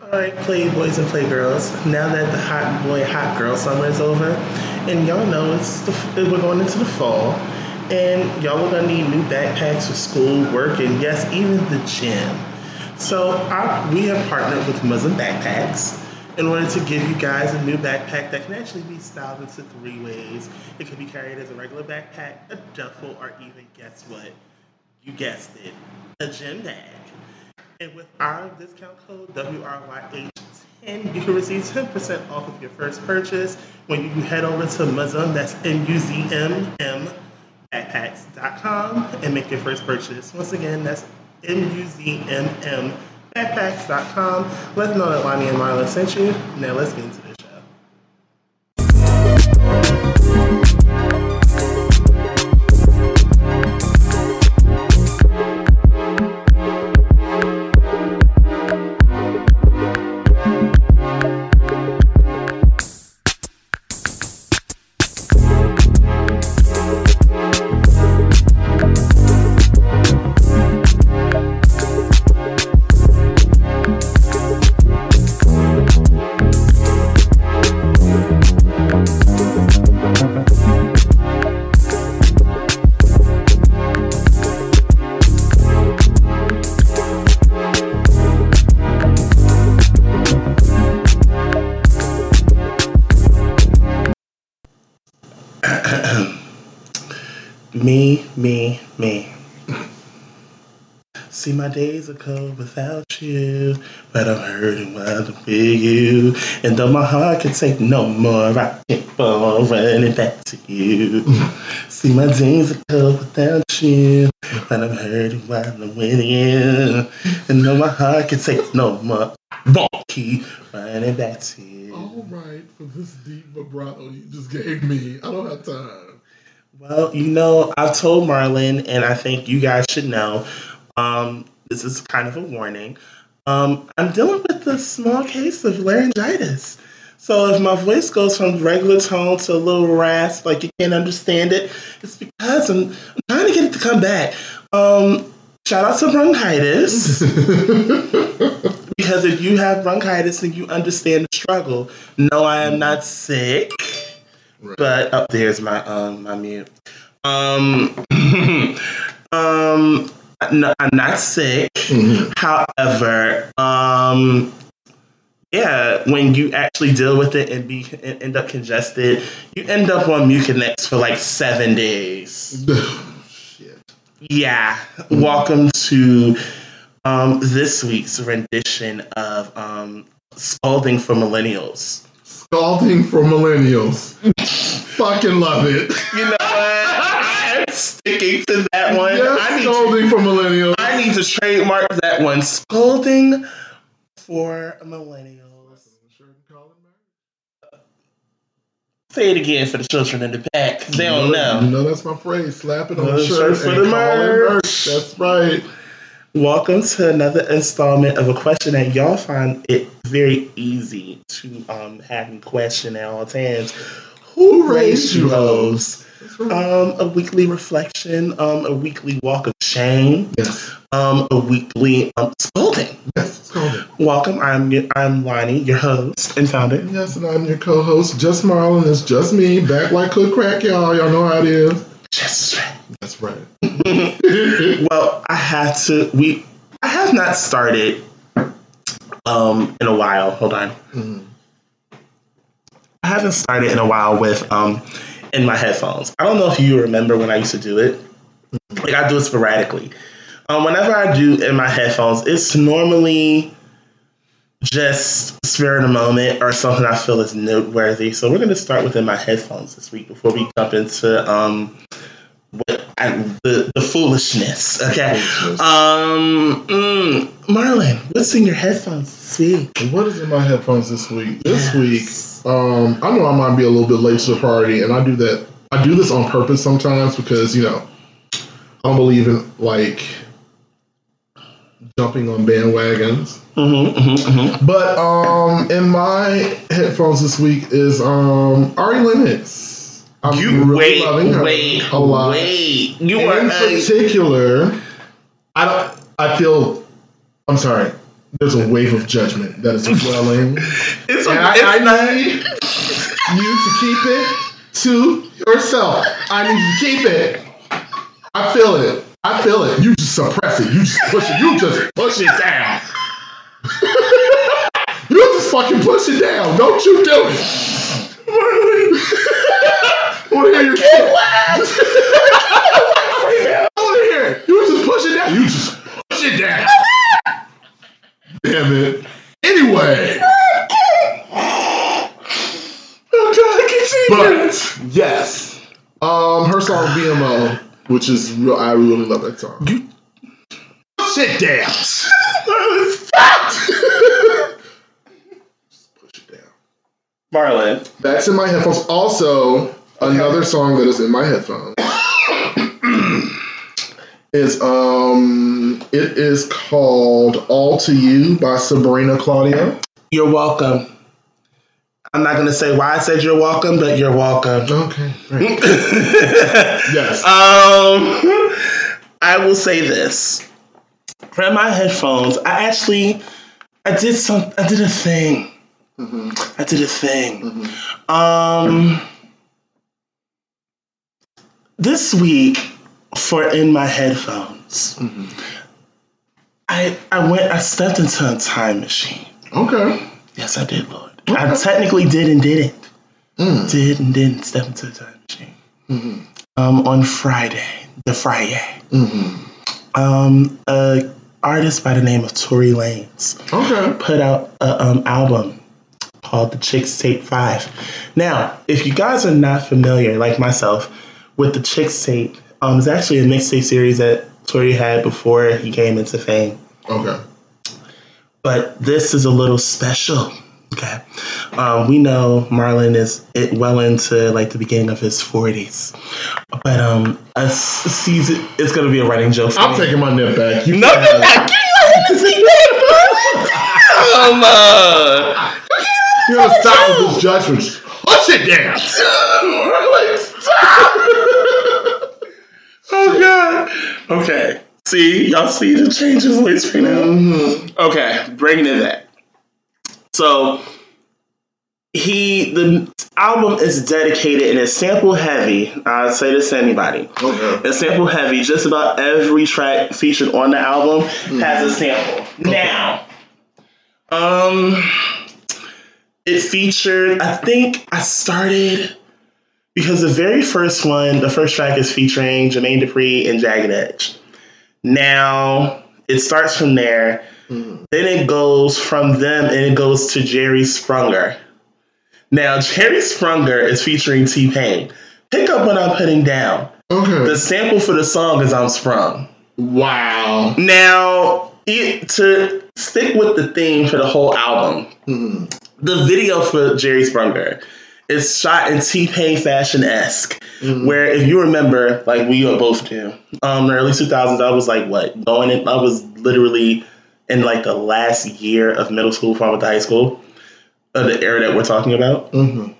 All right, playboys and playgirls. Now that the hot boy, hot girl summer is over, and y'all know it's the, we're going into the fall, and y'all are gonna need new backpacks for school, work, and yes, even the gym. So we have partnered with Muslim Backpacks in order to give you guys a new backpack that can actually be styled into three ways. It can be carried as a regular backpack, a duffel, or even guess what? You guessed it, a gym bag. And with our discount code WRYH10, you can receive 10% off of your first purchase when you head over to Muzm, that's M-U-Z-M-M, backpacks.com, and make your first purchase. Once again, that's M-U-Z-M-M, backpacks.com. Let them know that Lonnie and Marla sent you. Now let's get into the show. My days are cold without you, but I'm hurting while I'm with you. And though my heart can take no more, I keep on running back to you. See, my days are cold without you, but I'm hurting while I'm with you. And though my heart can take no more, I keep running back to you. All right, for this deep vibrato you just gave me, I don't have time. Well, you know, I've told Marlon, and I think you guys should know. Um, this is kind of a warning. Um, I'm dealing with a small case of laryngitis. So if my voice goes from regular tone to a little rasp, like you can't understand it, it's because I'm, I'm trying to get it to come back. Um, shout out to bronchitis. because if you have bronchitis then you understand the struggle, no, I am not sick. Right. But up there's my um my mute. Um, um, no, I'm not sick. Mhm. However, um, yeah, when you actually deal with it and be and end up congested, you end up on Mucinex for like seven days. Shit. Yeah. Welcome to um this week's rendition of um Scalding for Millennials. Scalding for millennials. Fucking love it. You know sticking to that one. I Yes, need to for millennials. I need to trademark that one. Scolding for millennials. Say it again for the children in the back. They don't You know. know that's my phrase. Slap it on the shirt shirt for and the merch. That's right. Welcome to another installment of a question that y'all find it very easy to um, have in question at all times. Who raised you hoes? Right. Um, a weekly reflection, um, a weekly walk of shame, yes. um, a weekly um, scolding. Yes, scalding. Welcome, I'm I'm Lonnie, your host and founder. Yes, and I'm your co-host, Just Marlon. It's just me, back like cook crack, y'all. Y'all know how it is. Just That's right. well, I have to. We I have not started um in a while. Hold on, Mhm. I haven't started in a while with um in my headphones. I don't know if you remember when I used to do it. Like I do it sporadically. Um, whenever I do in my headphones, it's normally just spirit of moment or something I feel is noteworthy. So we're going to start within my headphones this week before we jump into um what I, the the foolishness. Okay. Foolishness. Um, mm, Marlon, what's in your headphones this week? What is in my headphones this week? This Yes. week, um, I know I might be a little bit late to the party, and I do that. I do this on purpose sometimes because you know I don't believe in like jumping on bandwagons. Mm-hmm, mm-hmm, mm-hmm. But um, in my headphones this week is um Ari Lennox. I'm You really loving her wait, a lot. wait. You are in particular, I don't. I feel. I'm sorry. There's a wave of judgment that is swelling. It's, a, And I, it's I not. need you to keep it to yourself. I need you to keep it. I feel it. I feel it. You just suppress it. You just push it. You just push it down. you just fucking push it down. Don't you do it. I want to hear your kid I want to hear it. You just push it down. You just push it down. Damn it. Anyway. Oh God, continue. But yes, um, her song BMO, which is real, I really love that song. You sit down. Push it down. Marlon. That's in my headphones. Also, another song that is in my headphones is um, it is called "All to You" by Sabrina Claudio. You're welcome. I'm not gonna say why I said you're welcome, but you're welcome. Okay, yes. Um, I will say this. For my headphones, I actually, I did some, I did a thing. I did a thing. Um, this week for in my headphones, I I went, I stepped into a time machine. Okay. Yes, I did, Lord. I technically did and didn't. Did and didn't step into a time machine. Um, on Friday, the Friday, um, a artist by the name of Tory Lanez Okay. put out an um, album called The Chixtape 5. Now, if you guys are not familiar, like myself, with The Chixtape, um, it's actually a mixtape series that Tory had before he came into fame Okay. but this is a little special. Okay, um, we know Marlon is it well into like the beginning of his forties, but um, a s- season it's gonna be a running joke. For I'm me. taking my nip back. You no, can you're have it. not. Can you see that? Come on, You gotta stop with this judgment. Just Push it down. Marlon, stop. Oh God. Okay. See, y'all see the changes in voice right now. Okay, bringing it back. So he the album is dedicated and it's sample heavy. I'd say this to anybody. Okay. It's sample heavy. Just about every track featured on the album has a sample. Now, um, it featured. I think I started because the very first one, the first track is featuring Jermaine Dupri and Jagged Edge. Now it starts from there. Then it goes from them and it goes to Jerry Sprunger. Now Jerry Sprunger is featuring T Pain. Pick up what I'm putting down. Okay. The sample for the song is I'm Sprung. wow. Now, it, to stick with the theme for the whole album, mm-hmm. the video for Jerry Sprunger is shot in T Pain fashion esque. Where, if you remember, like we both do, um, early 2000s, I was like, what, going in, I was literally in like the last year of middle school I went to high school, of the era that we're talking about. Mhm.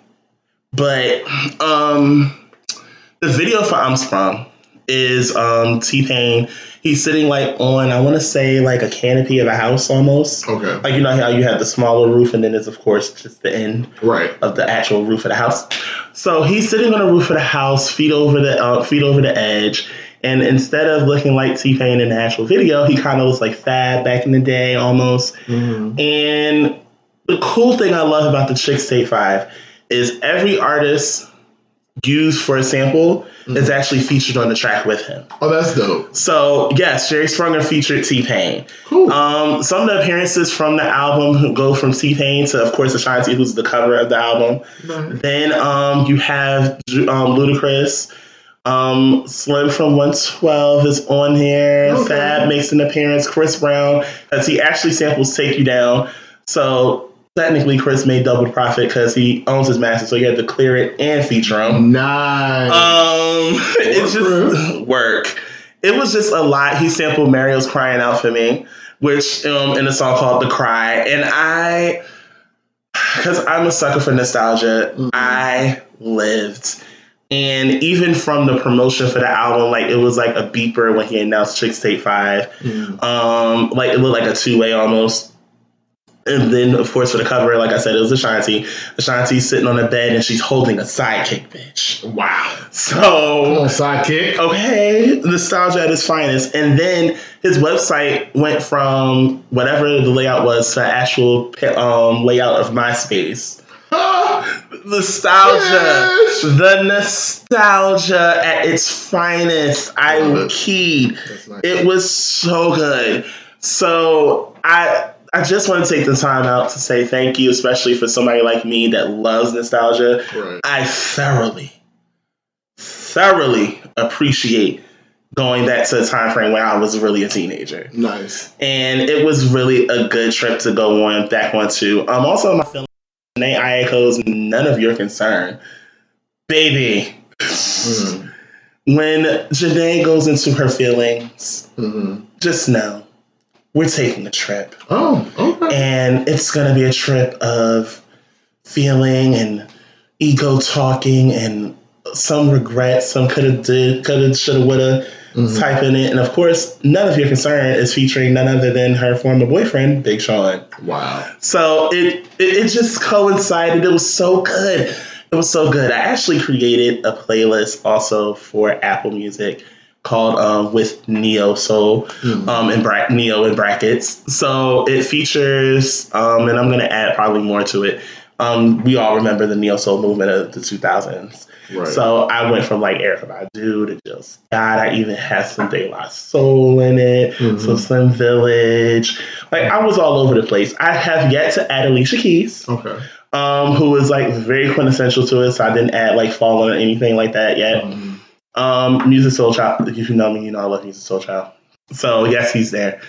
But um, the video for I'm Sprung is um, T Pain. He's sitting like on, I want to say like a canopy of a house almost. Okay. Like you know how you have the smaller roof and then it's of course just the end Right. of the actual roof of the house. So he's sitting on the roof of the house, feet over the uh, feet over the edge, and instead of looking like T Pain in the actual video, he kind of looks like Fab back in the day almost. And the cool thing I love about the Chixtape Five is every artist used for a sample is actually featured on the track with him. Oh, that's dope. So yes, Jerry Sprunger featured T Pain. Cool. Um, some of the appearances from the album go from T Pain to, of course, Ashanti, who's the cover of the album. Then um, you have um, Ludacris. Um, Slim from 112 is on here. Okay. Fab makes an appearance. Chris Brown, as he actually samples "Take You Down." So technically, Chris made double profit because he owns his master, so he had to clear it and feature him. Nice. Um, it's just work. It was just a lot. He sampled Mario's "Crying Out for Me," which um in a song called "The Cry," and I, because I'm a sucker for nostalgia, I lived. And even from the promotion for the album, like it was like a beeper when he announced Chixtape 5 Um, like it looked like a two way almost. And then, of course, for the cover, like I said, it was Ashanti. Ashanti's sitting on the bed and she's holding a sidekick, bitch. Wow. Come So, on, sidekick. okay, nostalgia at its finest. And then his website went from whatever the layout was to actual um, layout of MySpace. Nostalgia. Yes. The nostalgia at its finest. I Love it. keyed. Nice. It was so good. So I I just want to take the time out to say thank you, especially for somebody like me that loves nostalgia. Right. I thoroughly, thoroughly appreciate going back to a time frame when I was really a teenager. Nice. And it was really a good trip to go on back onto. Um also my feeling I echoes none of your concern. Baby. Mm. When Jhené goes into her feelings, hmm just know we're taking a trip. Oh, okay. And it's going to be a trip of feeling and ego talking and some regret, some could have did, could have, should have, would have Mhm. type in it. And of course, none of your concern is featuring none other than her former boyfriend, Big Sean. Wow. So it, it it just coincided. It was so good. It was so good. I actually created a playlist also for Apple Music called um, with Neo Soul Mhm. um, in bra- Neo in brackets. So it features, um, and I'm gonna add probably more to it. Um, we all remember the Neo Soul movement of the 2000s. right. So I went from like Erykah Badu to Jill Scott. I even had some De La Soul in it, Mhm. some Slum Village. Like I was all over the place. I have yet to add Alicia Keys, okay. um, who is like very quintessential to it. So I didn't add like Fallen or anything like that yet. Mhm. Um, Musiq Soulchild. If you know me, you know I love Musiq Soulchild. So yes, he's there.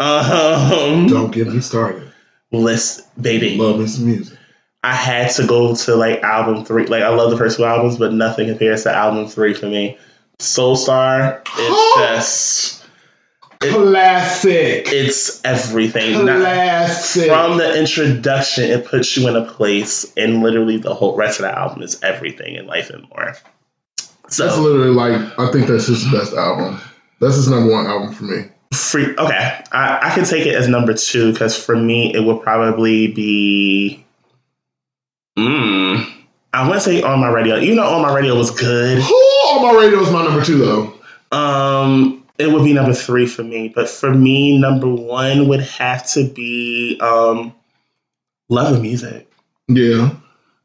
Um, Don't get me started. list baby. Love some music. I had to go to like album three. Like I love the first two albums, but nothing compares to album three for me. Soulstar is just It- Classic. it's everything. Not- Classic. from the introduction, it puts you in a place, and literally the whole rest of the album is everything in life and more. That's literally like I think that's his best album. That's his number one album for me. free. Okay, I, I can take it as number two because for me it would probably be. Mm, I want to say on my radio. You know, on my radio was good. Who on my radio is my number two though. Um, it would be number three for me, but for me, number one would have to be um, Love and Music. Yeah.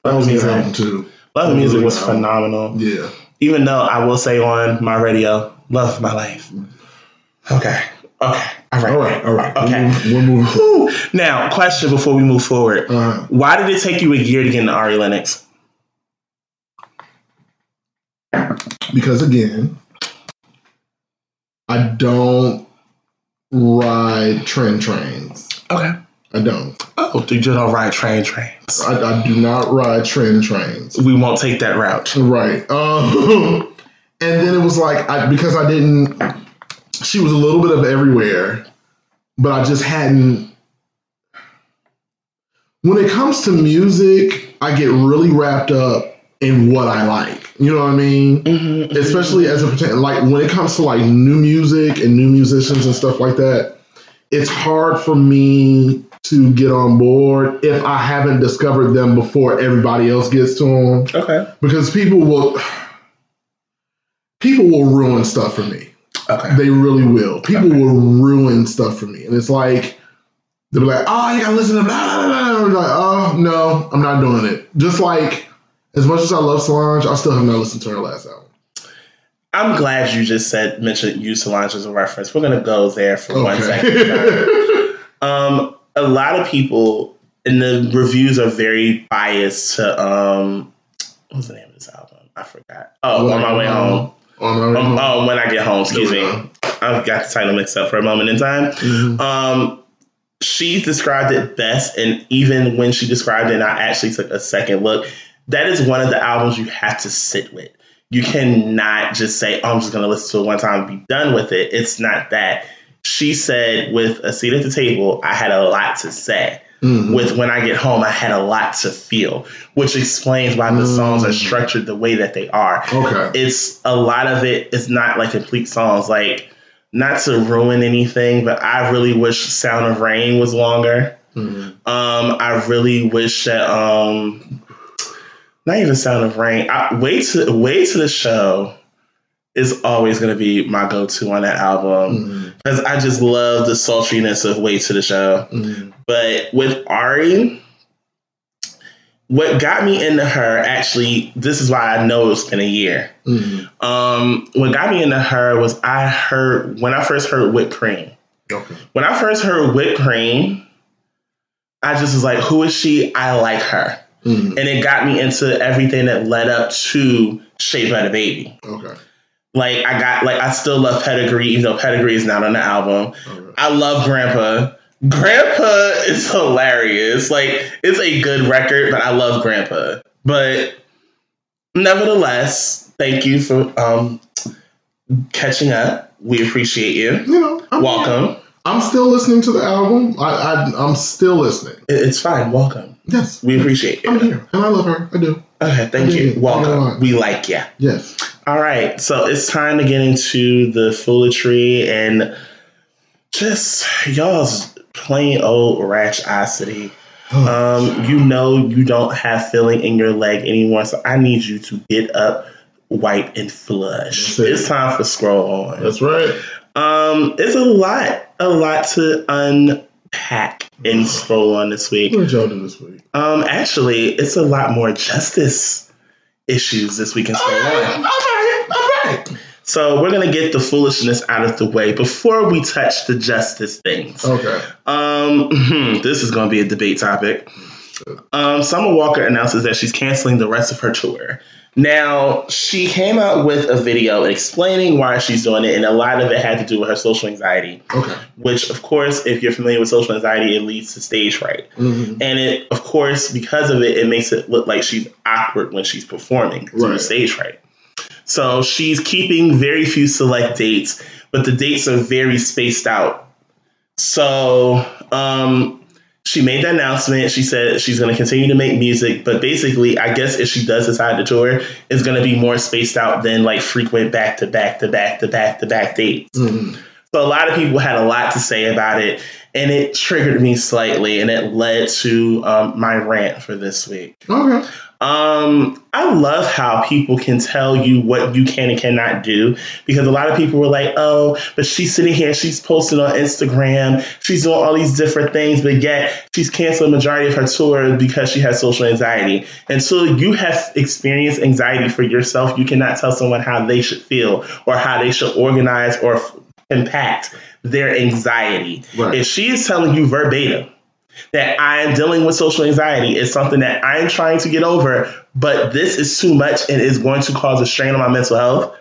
Love and his Music. album too. Love and Music was phenomenal. Yeah. Even though I will say on my radio, Love My Life. Okay. Okay. All right. All right. All right. Okay. We're moving, forward. Now, question before we move forward. Why did it take you a year to get into Ari Lennox? because again, I don't ride trend trains. Okay. I don't. Oh, do you don't ride train trains. I, I do not ride train trains. We won't take that route. Right. Um, and then it was like I, because I didn't. She was a little bit of everywhere, but I just hadn't. When it comes to music, I get really wrapped up in what I like. You know what I mean? Mhm, Especially as a pretend, like when it comes to like new music and new musicians and stuff like that. It's hard for me to get on board if I haven't discovered them before everybody else gets to them Okay. because people will people will ruin stuff for me. Okay. They really will. People will ruin stuff for me, and it's like they'll be like, "Oh, you gotta listen to blah blah blah." blah." I'm like, "Oh no, I'm not doing it." Just like as much as I love Solange, I still have not listened to her last album. I'm glad you just said mentioned use Solange as a reference. We're gonna go there for one second. Um, a lot of people and the reviews are very biased to um, what's the name of this album? I forgot. Oh, on my way home. On my way Um, home. oh, when I get home. Excuse me. I've got the title mixed up for a moment in time. Mhm. Um, she described it best, and even when she described it, and I actually took a second look. That is one of the albums you have to sit with. You cannot just say, oh, "I'm just going to listen to it one time and be done with it." It's not that. She said, "With a seat at the table, I had a lot to say. Mhm. With when I get home, I had a lot to feel," which explains why the songs are Mm. structured the way that they are Okay. it's a lot of it is not like complete songs. Like, not to ruin anything, but I really wish Sound of Rain was longer. Mhm. Um, I really wish that um, not even Sound of Rain. I, wait to way to the show is always going to be my go to on that album because I just love the sultriness of Way to the Show. Mhm. But with Ari, what got me into her actually, this is why I know it's been a year. Mhm. Um, what got me into her was I heard when I first heard Whipped Cream. Okay. When I first heard Whipped Cream, I just was like, who is she? I like her. Mhm. And it got me into everything that led up to Shea Butter Baby. Okay. Like I got like I still love Pedigree, even though Pedigree is not on the album. I love Grandpa. Grandpa is hilarious. Like it's a good record, but I love Grandpa. But nevertheless, thank you for um catching up. We appreciate you. You know, I'm, Welcome. I'm still listening to the album. I, I I'm still listening. It's fine. Welcome. Yes, We appreciate I'm here, and I love her. I do. Okay, thank Yeah, you. Welcome. We like you. Yes. All right, so it's time to get into the foolery and just y'all's plain old ratchosity. Um, you know you don't have feeling in your leg anymore, so I need you to get up, wipe, and flush. It. It's time for scroll on. That's right. Um, it's a lot, a lot to unpack in scroll on this week. What did y'all do this week? Um, actually, it's a lot more justice issues this week in scroll on. all right. So we're gonna get the foolishness out of the way before we touch the justice things. Okay. Um, this is gonna be a debate topic. Um, Summer Walker announces that she's canceling the rest of her tour. Now, she came out with a video explaining why she's doing it, and a lot of it had to do with her social anxiety, Okay. which, of course, if you're familiar with social anxiety, it leads to stage fright. Mhm. And it, of course, because of it, it makes it look like she's awkward when she's performing to stage fright. So she's keeping very few select dates, but the dates are very spaced out. So um, she made the announcement. She said she's going to continue to make music, but basically, I guess if she does decide to tour, it's going to be more spaced out than like frequent back to back to back to back to back dates. Mhm. So a lot of people had a lot to say about it, and it triggered me slightly, and it led to um, my rant for this week. Okay. Um, I love how people can tell you what you can and cannot do because a lot of people were like, "Oh, but she's sitting here, she's posting on Instagram, she's doing all these different things, but yet she's canceled the majority of her tour because she has social anxiety." Until you have experienced anxiety for yourself, you cannot tell someone how they should feel or how they should organize or f- impact their anxiety. Right. If she is telling you verbatim that I am dealing with social anxiety, it's something that I am trying to get over, but this is too much and is going to cause a strain on my mental health,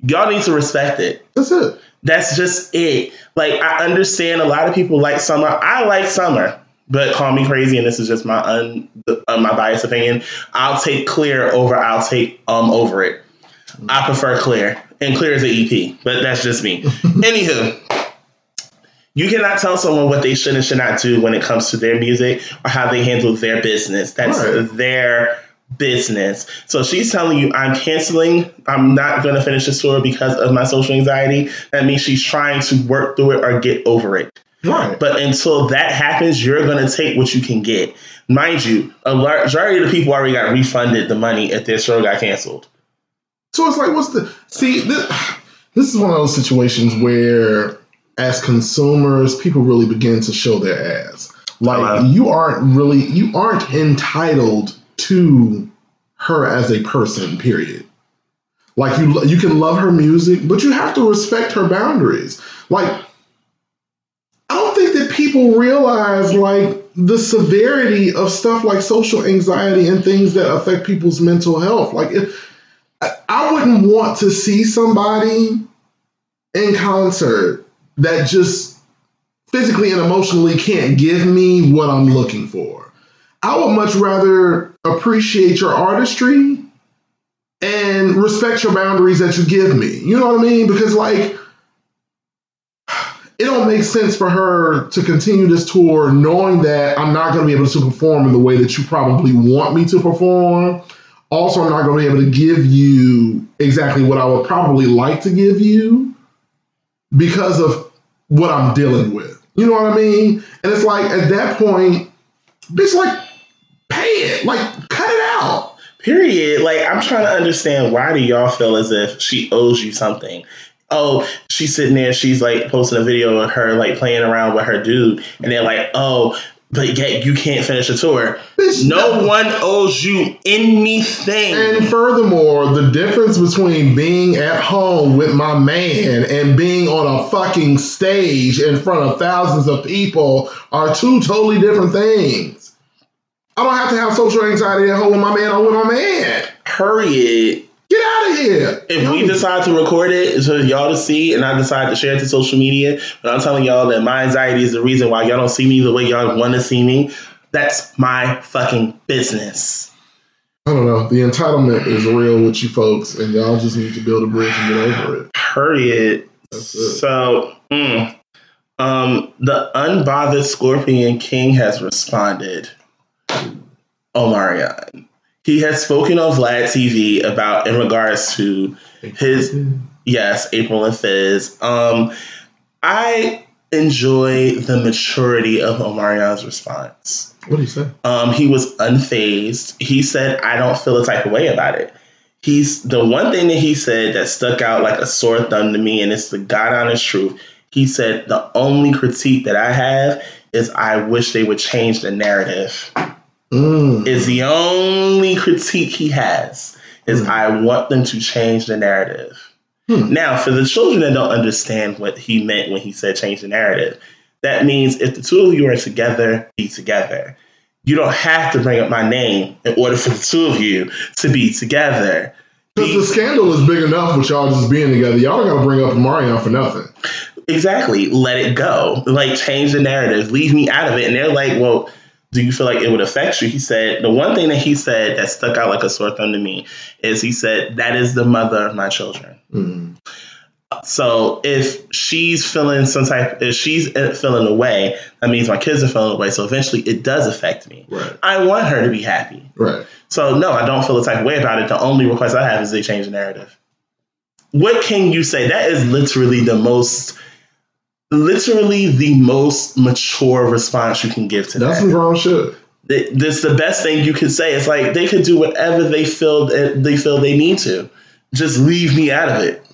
y'all need to respect it. That's it. That's just it. Like, I understand a lot of people like summer. I like summer. But call me crazy, and this is just my un, uh, my biased opinion. I'll take clear over I'll take um over it. I prefer clear, and clear as an EP, but that's just me. Anywho, you cannot tell someone what they should and should not do when it comes to their music or how they handle their business. That's Right. their business. So she's telling you, I'm canceling, I'm not going to finish this tour because of my social anxiety. That means she's trying to work through it or get over it. Right. But until that happens, you're going to take what you can get. Mind you, a majority of the people already got refunded the money if their show got canceled. So it's like, what's the see? This, this is one of those situations where, as consumers, people really begin to show their ass. Like you aren't really, you aren't entitled to her as a person. Period. Like you, you can love her music, but you have to respect her boundaries. Like I don't think that people realize like the severity of stuff like social anxiety and things that affect people's mental health. Like if I wouldn't want to see somebody in concert that just physically and emotionally can't give me what I'm looking for. I would much rather appreciate your artistry and respect your boundaries that you give me. You know what I mean? Because like it don't make sense for her to continue this tour knowing that I'm not going to be able to perform in the way that you probably want me to perform. Also, I'm not going to be able to give you exactly what I would probably like to give you because of what I'm dealing with. You know what I mean? And it's like at that point, bitch, like pay it, like cut it out. Period. Like I'm trying to understand why do y'all feel as if she owes you something? Oh, she's sitting there, she's like posting a video of her like playing around with her dude, and they're like, oh, but yet you can't finish a tour. Bitch, No one owes you anything. And furthermore, the difference between being at home with my man and being on a fucking stage in front of thousands of people are two totally different things. I don't have to have social anxiety at home with my man or with my man. Period. Get out of here. If we decide to record it so y'all to see, and I decide to share it to social media, but I'm telling y'all that my anxiety is the reason why y'all don't see me the way y'all want to see me, that's my fucking business. I don't know. The entitlement is real with you folks, and y'all just need to build a bridge and get over it. Period. That's it. So, mm, um, the unbothered Scorpion King has responded. Omarion. He has spoken on Vlad TV about in regards to his yes, Apryl and Fizz. Um, I enjoy the maturity of Omarion's response. What do you say? Um, he was unfazed. He said, I don't feel a type of way about it. He's the one thing that he said that stuck out like a sore thumb to me, and it's the God honest truth. He said, The only critique that I have is I wish they would change the narrative. Mm. Is the only critique he has is Hmm. I want them to change the narrative. Hmm. Now, for the children that don't understand what he meant when he said change the narrative, that means if the two of you are together, be together. You don't have to bring up my name in order for the two of you to be together. Because the scandal is big enough with y'all just being together. Y'all don't gotta bring up Marion for nothing. Exactly. Let it go. Like change the narrative. Leave me out of it. And they're like, well, do you feel like it would affect you? He said the one thing that he said that stuck out like a sore thumb to me is he said, That is the mother of my children. Mm. So if she's feeling some type, if she's feeling away, that means my kids are feeling away. So eventually it does affect me. Right, I want her to be happy. right. So no, I don't feel a type of way about it. The only request I have is they change the narrative. What can you say? That is literally the most, literally the most mature response you can give to That's that. some grown shit. Th- This the best thing you could say. It's like they could do whatever they feel that they feel they need to. Just leave me out of it.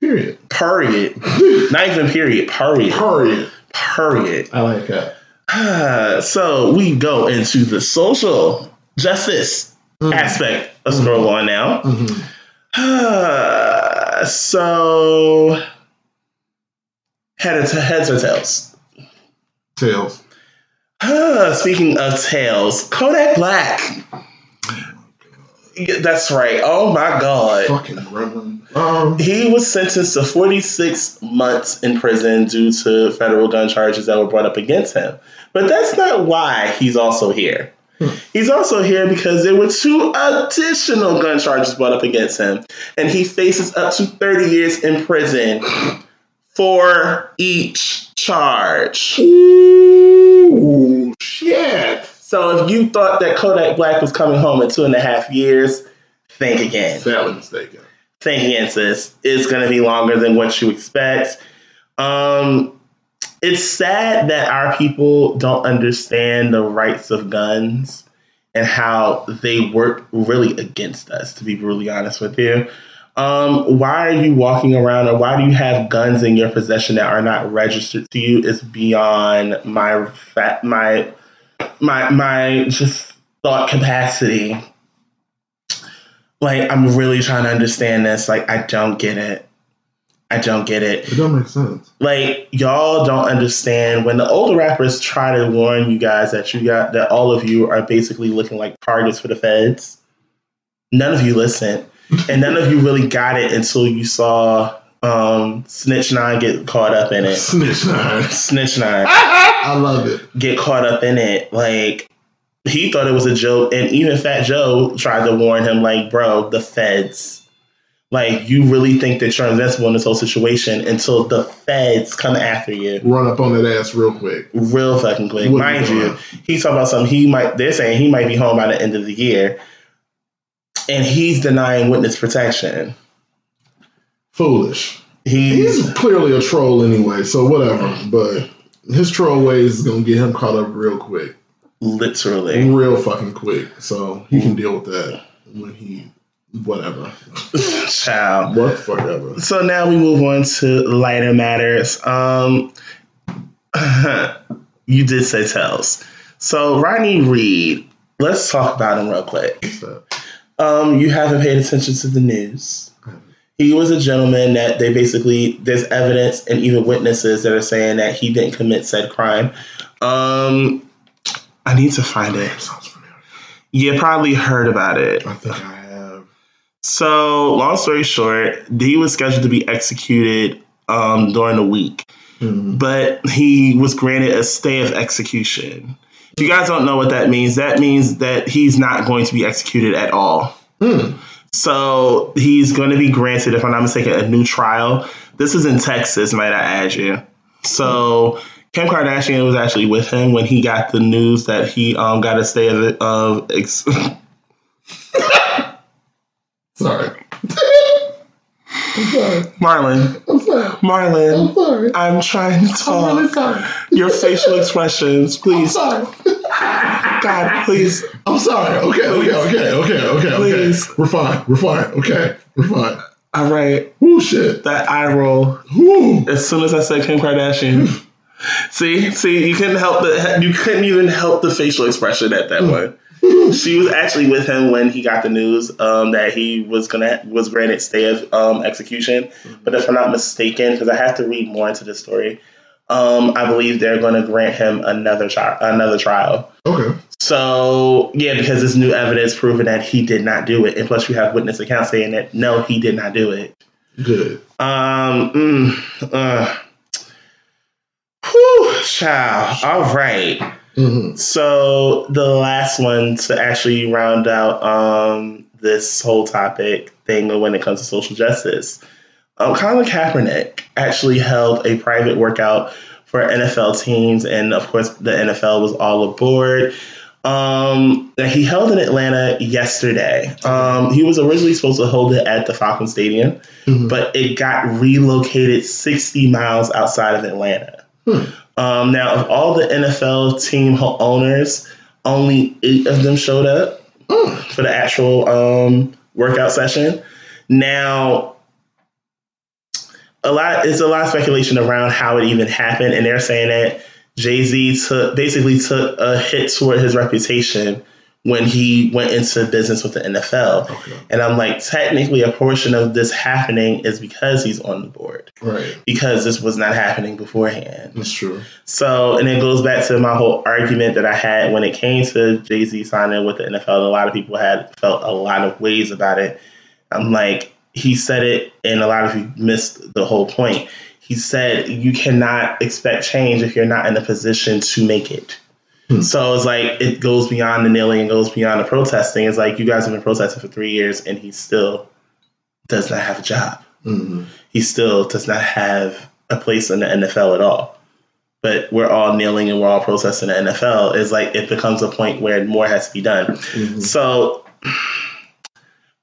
Period. Period. Not even period. Period. Period. Period. I like that. so we go into the social justice Mm. aspect. Let's scroll on now. Mhm. so head to heads or tails. Tails. Speaking of tails, Kodak Black. That's right. Oh my god. Fucking gremlin. Um, He was sentenced to 46 months in prison due to federal gun charges that were brought up against him. But that's not why he's also here. Hmm. He's also here because there were two additional gun charges brought up against him, and he faces up to 30 years in prison for each charge. ooh, shit. So if you thought that Kodak Black was coming home in two and a half years, think again. Sadly mistaken. Think again, sis. It's going to be longer than what you expect. Um, it's sad that our people don't understand the rights of guns and how they work really against us, to be brutally honest with you. Um, why are you walking around or why do you have guns in your possession that are not registered to you is beyond my fa- my my my just thought capacity. Like I'm really trying to understand this. Like I don't get it. I don't get it It don't make sense. like y'all don't understand when the older rappers try to warn you guys that you got that all of you are basically looking like targets for the feds none of you listened and none of you really got it until you saw um snitch nine get caught up in it Snitch nine. snitch nine I love it. get caught up in it like he thought it was a joke and even fat joe tried to warn him like bro the feds like you really think that you're invincible in this whole situation until the feds come after you Run up on that ass real quick. real fucking quick. What Mind you he's talking about something he might they're saying he might be home by the end of the year. And he's denying witness protection. Foolish. He's He's clearly a troll anyway, so whatever. But his troll ways is gonna get him caught up real quick, Literally. real fucking quick. So he can deal with that when he whatever, Child. what the fuck ever. So now we move on to lighter matters. Um, you did say tells. So Rodney Reed, let's talk about him real quick. What's that? Um, you haven't paid attention to the news. He was a gentleman that they basically there's evidence and even witnesses that are saying that he didn't commit said crime. Um, I need to find it. You probably heard about it. I think I have. So, long story short, he was scheduled to be executed um, during the week, Mhm. but he was granted a stay of execution. If you guys don't know what that means, that means that he's not going to be executed at all. Hmm. So he's going to be granted, if I'm not mistaken, a new trial. This is in Texas, might I add you. So Kim Kardashian was actually with him when he got the news that he um, got a stay of, of ex- Sorry. Sorry. Marlon. I'm. Marlon. I'm sorry. I'm trying to talk. I'm really sorry. Your facial expressions, I'm please. sorry. God, please. I'm sorry. Okay, okay, okay, okay, okay, okay. Please. We're fine. We're fine. Okay, we're fine. All right. Ooh, shit. That eye roll. Ooh. As soon as I said Kim Kardashian. Hmm. see, see, you couldn't help the you couldn't even help the facial expression at that hmm. one. She was actually with him when he got the news um, that he was gonna was granted stay of um, execution. But if I'm not mistaken, because I have to read more into the story, um, I believe they're going to grant him another trial. Another trial. Okay. So yeah, because there's new evidence proving that he did not do it, and plus you have witness accounts saying that no, he did not do it. Good. Um, mm, uh, whew, child. All right. Mm-hmm. So the last one to actually round out um this whole topic thing when it comes to social justice, um, Colin Kaepernick actually held a private workout for NFL teams, and of course the NFL was all aboard. Um, that he held in Atlanta yesterday. Um, he was originally supposed to hold it at the Falcon Stadium, Mhm. but it got relocated 60 miles outside of Atlanta. Hmm. Um, now, of all the NFL team owners, only eight of them showed up Mm. for the actual um, workout session. Now, a lot it's a lot of speculation around how it even happened, and they're saying that Jay Z took basically took a hit toward his reputation when he went into business with the NFL. Okay. And I'm like, technically, a portion of this happening is because he's on the board, Right. because this was not happening beforehand. That's true. So, and it goes back to my whole argument that I had when it came to Jay Z signing with the NFL. A lot of people had felt a lot of ways about it. I'm like, he said it, and a lot of you missed the whole point. He said, you cannot expect change if you're not in a position to make it. Hmm. So it's like, it goes beyond the kneeling and goes beyond the protesting. It's like, you guys have been protesting for three years, and he still does not have a job Mm-hmm. he still does not have a place in the NFL at all. But we're all kneeling and we're all protesting the NFL. It's like it becomes a point where more has to be done. Mm-hmm. So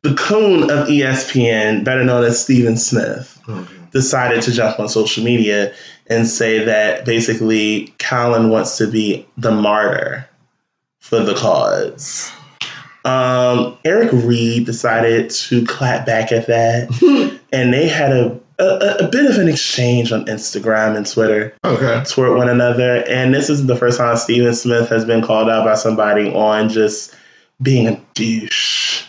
the coon of ESPN, better known as Stephen Smith, Okay. Decided to jump on social media and say that basically Colin wants to be the martyr for the cause. Um, Eric Reid decided to clap back at that, and they had a, a a bit of an exchange on Instagram and Twitter Okay. toward one another. And this isn't the first time Stephen Smith has been called out by somebody on just being a douche,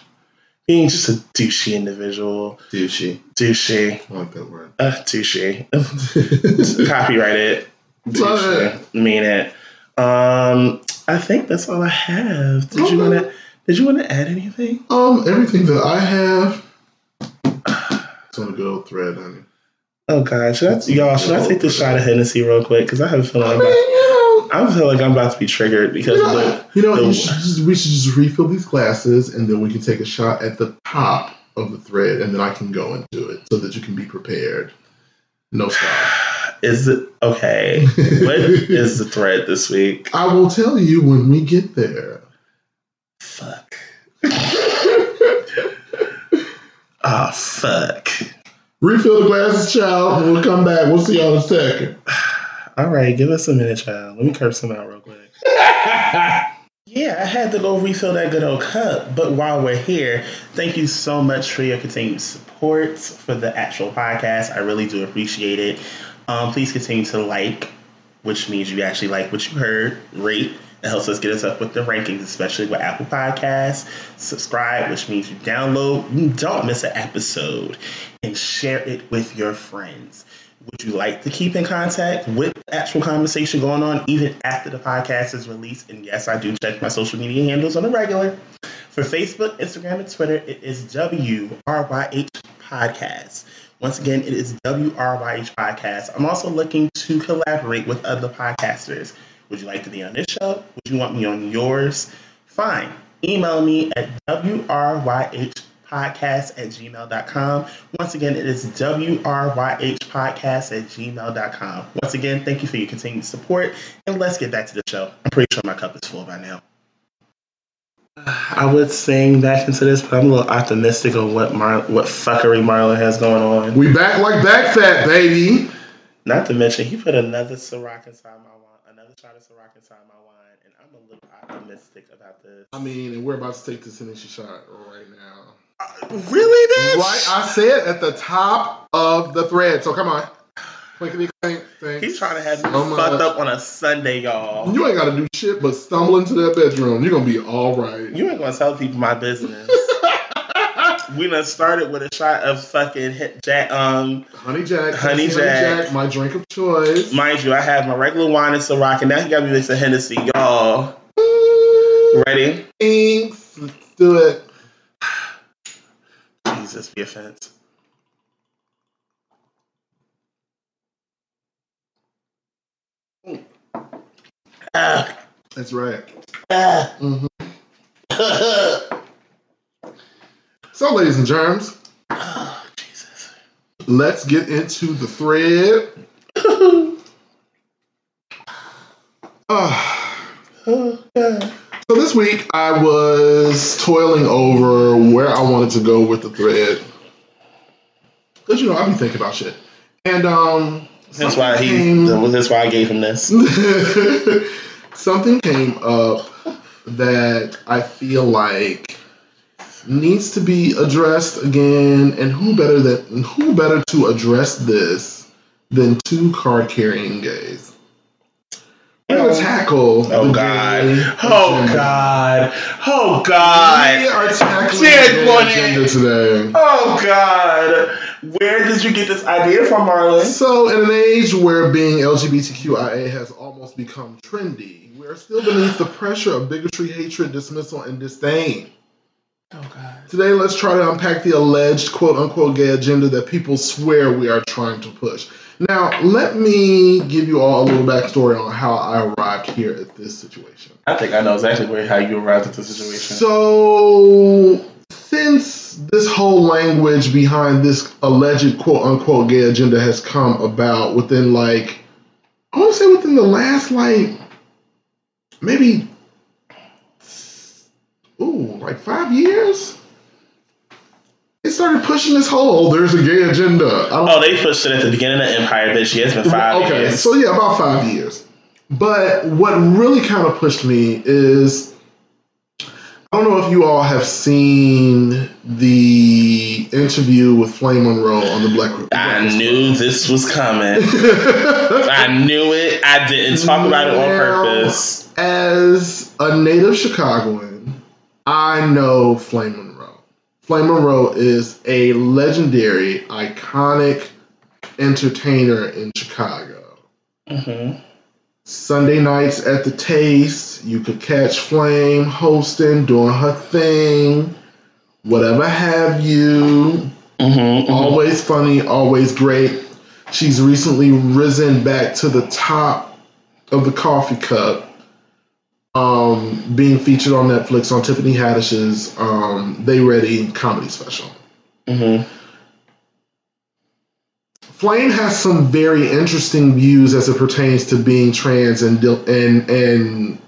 being just a douchey individual, Douchey. douchey, I like that word. uh, douchey. Copyright it, Love douchey, mean it. Um, I think that's all I have. Did you want to? Did you want to add anything? Um, everything that I have. It's on a good old thread, honey. Oh God, should I, y'all? Should I take this shot of Hennessy real quick? Because I have a feeling I mean, about, I feel like I'm about to be triggered because you of know, the you know the- you should just, we should just refill these glasses, and then we can take a shot at the top of the thread, and then I can go and do it so that you can be prepared. No stop. Is it okay? what is the thread this week? I will tell you when we get there. Fuck. Ah, fuck. Refill the glasses, child, we'll come back. We'll see y'all in a second. All right, give us a minute, child. Let me curse him out real quick. Yeah, I had to go refill that good old cup. But while we're here, thank you so much for your continued support for the actual podcast. I really do appreciate it. Um, please continue to like, which means you actually like what you heard, rate. It helps us get us up with the rankings, especially with Apple Podcasts. Subscribe, which means you download, you don't miss an episode, and share it with your friends. Would you like to keep in contact with the actual conversation going on even after the podcast is released? And yes, I do check my social media handles on a regular. For Facebook, Instagram, and Twitter, it is WRYH Podcast. Once again, it is WRYH Podcast. I'm also looking to collaborate with other podcasters. Would you like to be on this show? Would you want me on yours? Fine. Email me at WRYH podcast at gmail.com. Once again, it is WRYH podcast at gmail.com. Once again, thank you for your continued support. And let's get back to the show. I'm pretty sure my cup is full by now. I would sing back into this, but I'm a little optimistic on what Mar- what fuckery Marlon has going on. We back like back fat, baby. Not to mention, he put another Ciroc inside my wine, another shot of Ciroc inside my wine, and I'm a little optimistic about this. I mean, and we're about to take this initial shot right now. Really, bitch? Right, I said at the top of the thread. So come on. Clickety clank. Thanks. He's trying to have me so much. fucked up on a Sunday, y'all. You ain't got to do shit but stumble into that bedroom. You're gonna be all right. You ain't gonna tell people my business. we done started with a shot of fucking Jack. Um, Honey Jack. Honey Jack. my drink of choice. mind you, I have my regular wine and Ciroc, and now he got me mixing Hennessy, y'all. Ready? Thanks. Let's do it. Jesus, be offense. Ah, That's right. ah. So, ladies and germs, Oh, Jesus. let's get into the thread. Ah. God. So this week I was toiling over where I wanted to go with the thread. Cause you know I be thinking about shit, and um, That's why he. came- That's why I gave him this. something came up that I feel like needs to be addressed again, and who better than who better to address this than two card carrying gays? We're gonna tackle. Oh God. Oh. oh God. Oh God. We are tackling the agenda today. Oh God. Where did you get this idea from, Marlon? So, in an age where being LGBTQIA has almost become trendy, we are still beneath the pressure of bigotry, hatred, dismissal, and disdain. Oh God. Today, let's try to unpack the alleged quote unquote gay agenda that people swear we are trying to push. Now, let me give you all a little backstory on how I arrived here at this situation. I think I know exactly where how you arrived at the situation. So, since this whole language behind this alleged quote unquote gay agenda has come about within like, I want to say within the last like maybe, ooh, like five years, started pushing this whole oh, there's a gay agenda. Oh, they pushed it at the beginning of Empire, bitch. Yeah, it's been five okay, years. so yeah, about five years. But what really kind of pushed me is I don't know if you all have seen the interview with Flame Monroe on the Black. I knew this was coming. I knew it. I didn't talk about it on purpose. As a native Chicagoan, I know Flame Monroe. Flame Monroe is a legendary, iconic entertainer in Chicago. hmm Sunday nights at the Taste, you could catch Flame hosting, doing her thing, whatever have you. hmm Always funny, always great. She's recently risen back to the top of the coffee cup, um, being featured on Netflix on Tiffany Haddish's um, They Ready comedy special. hmm Flame has some very interesting views as it pertains to being trans and and and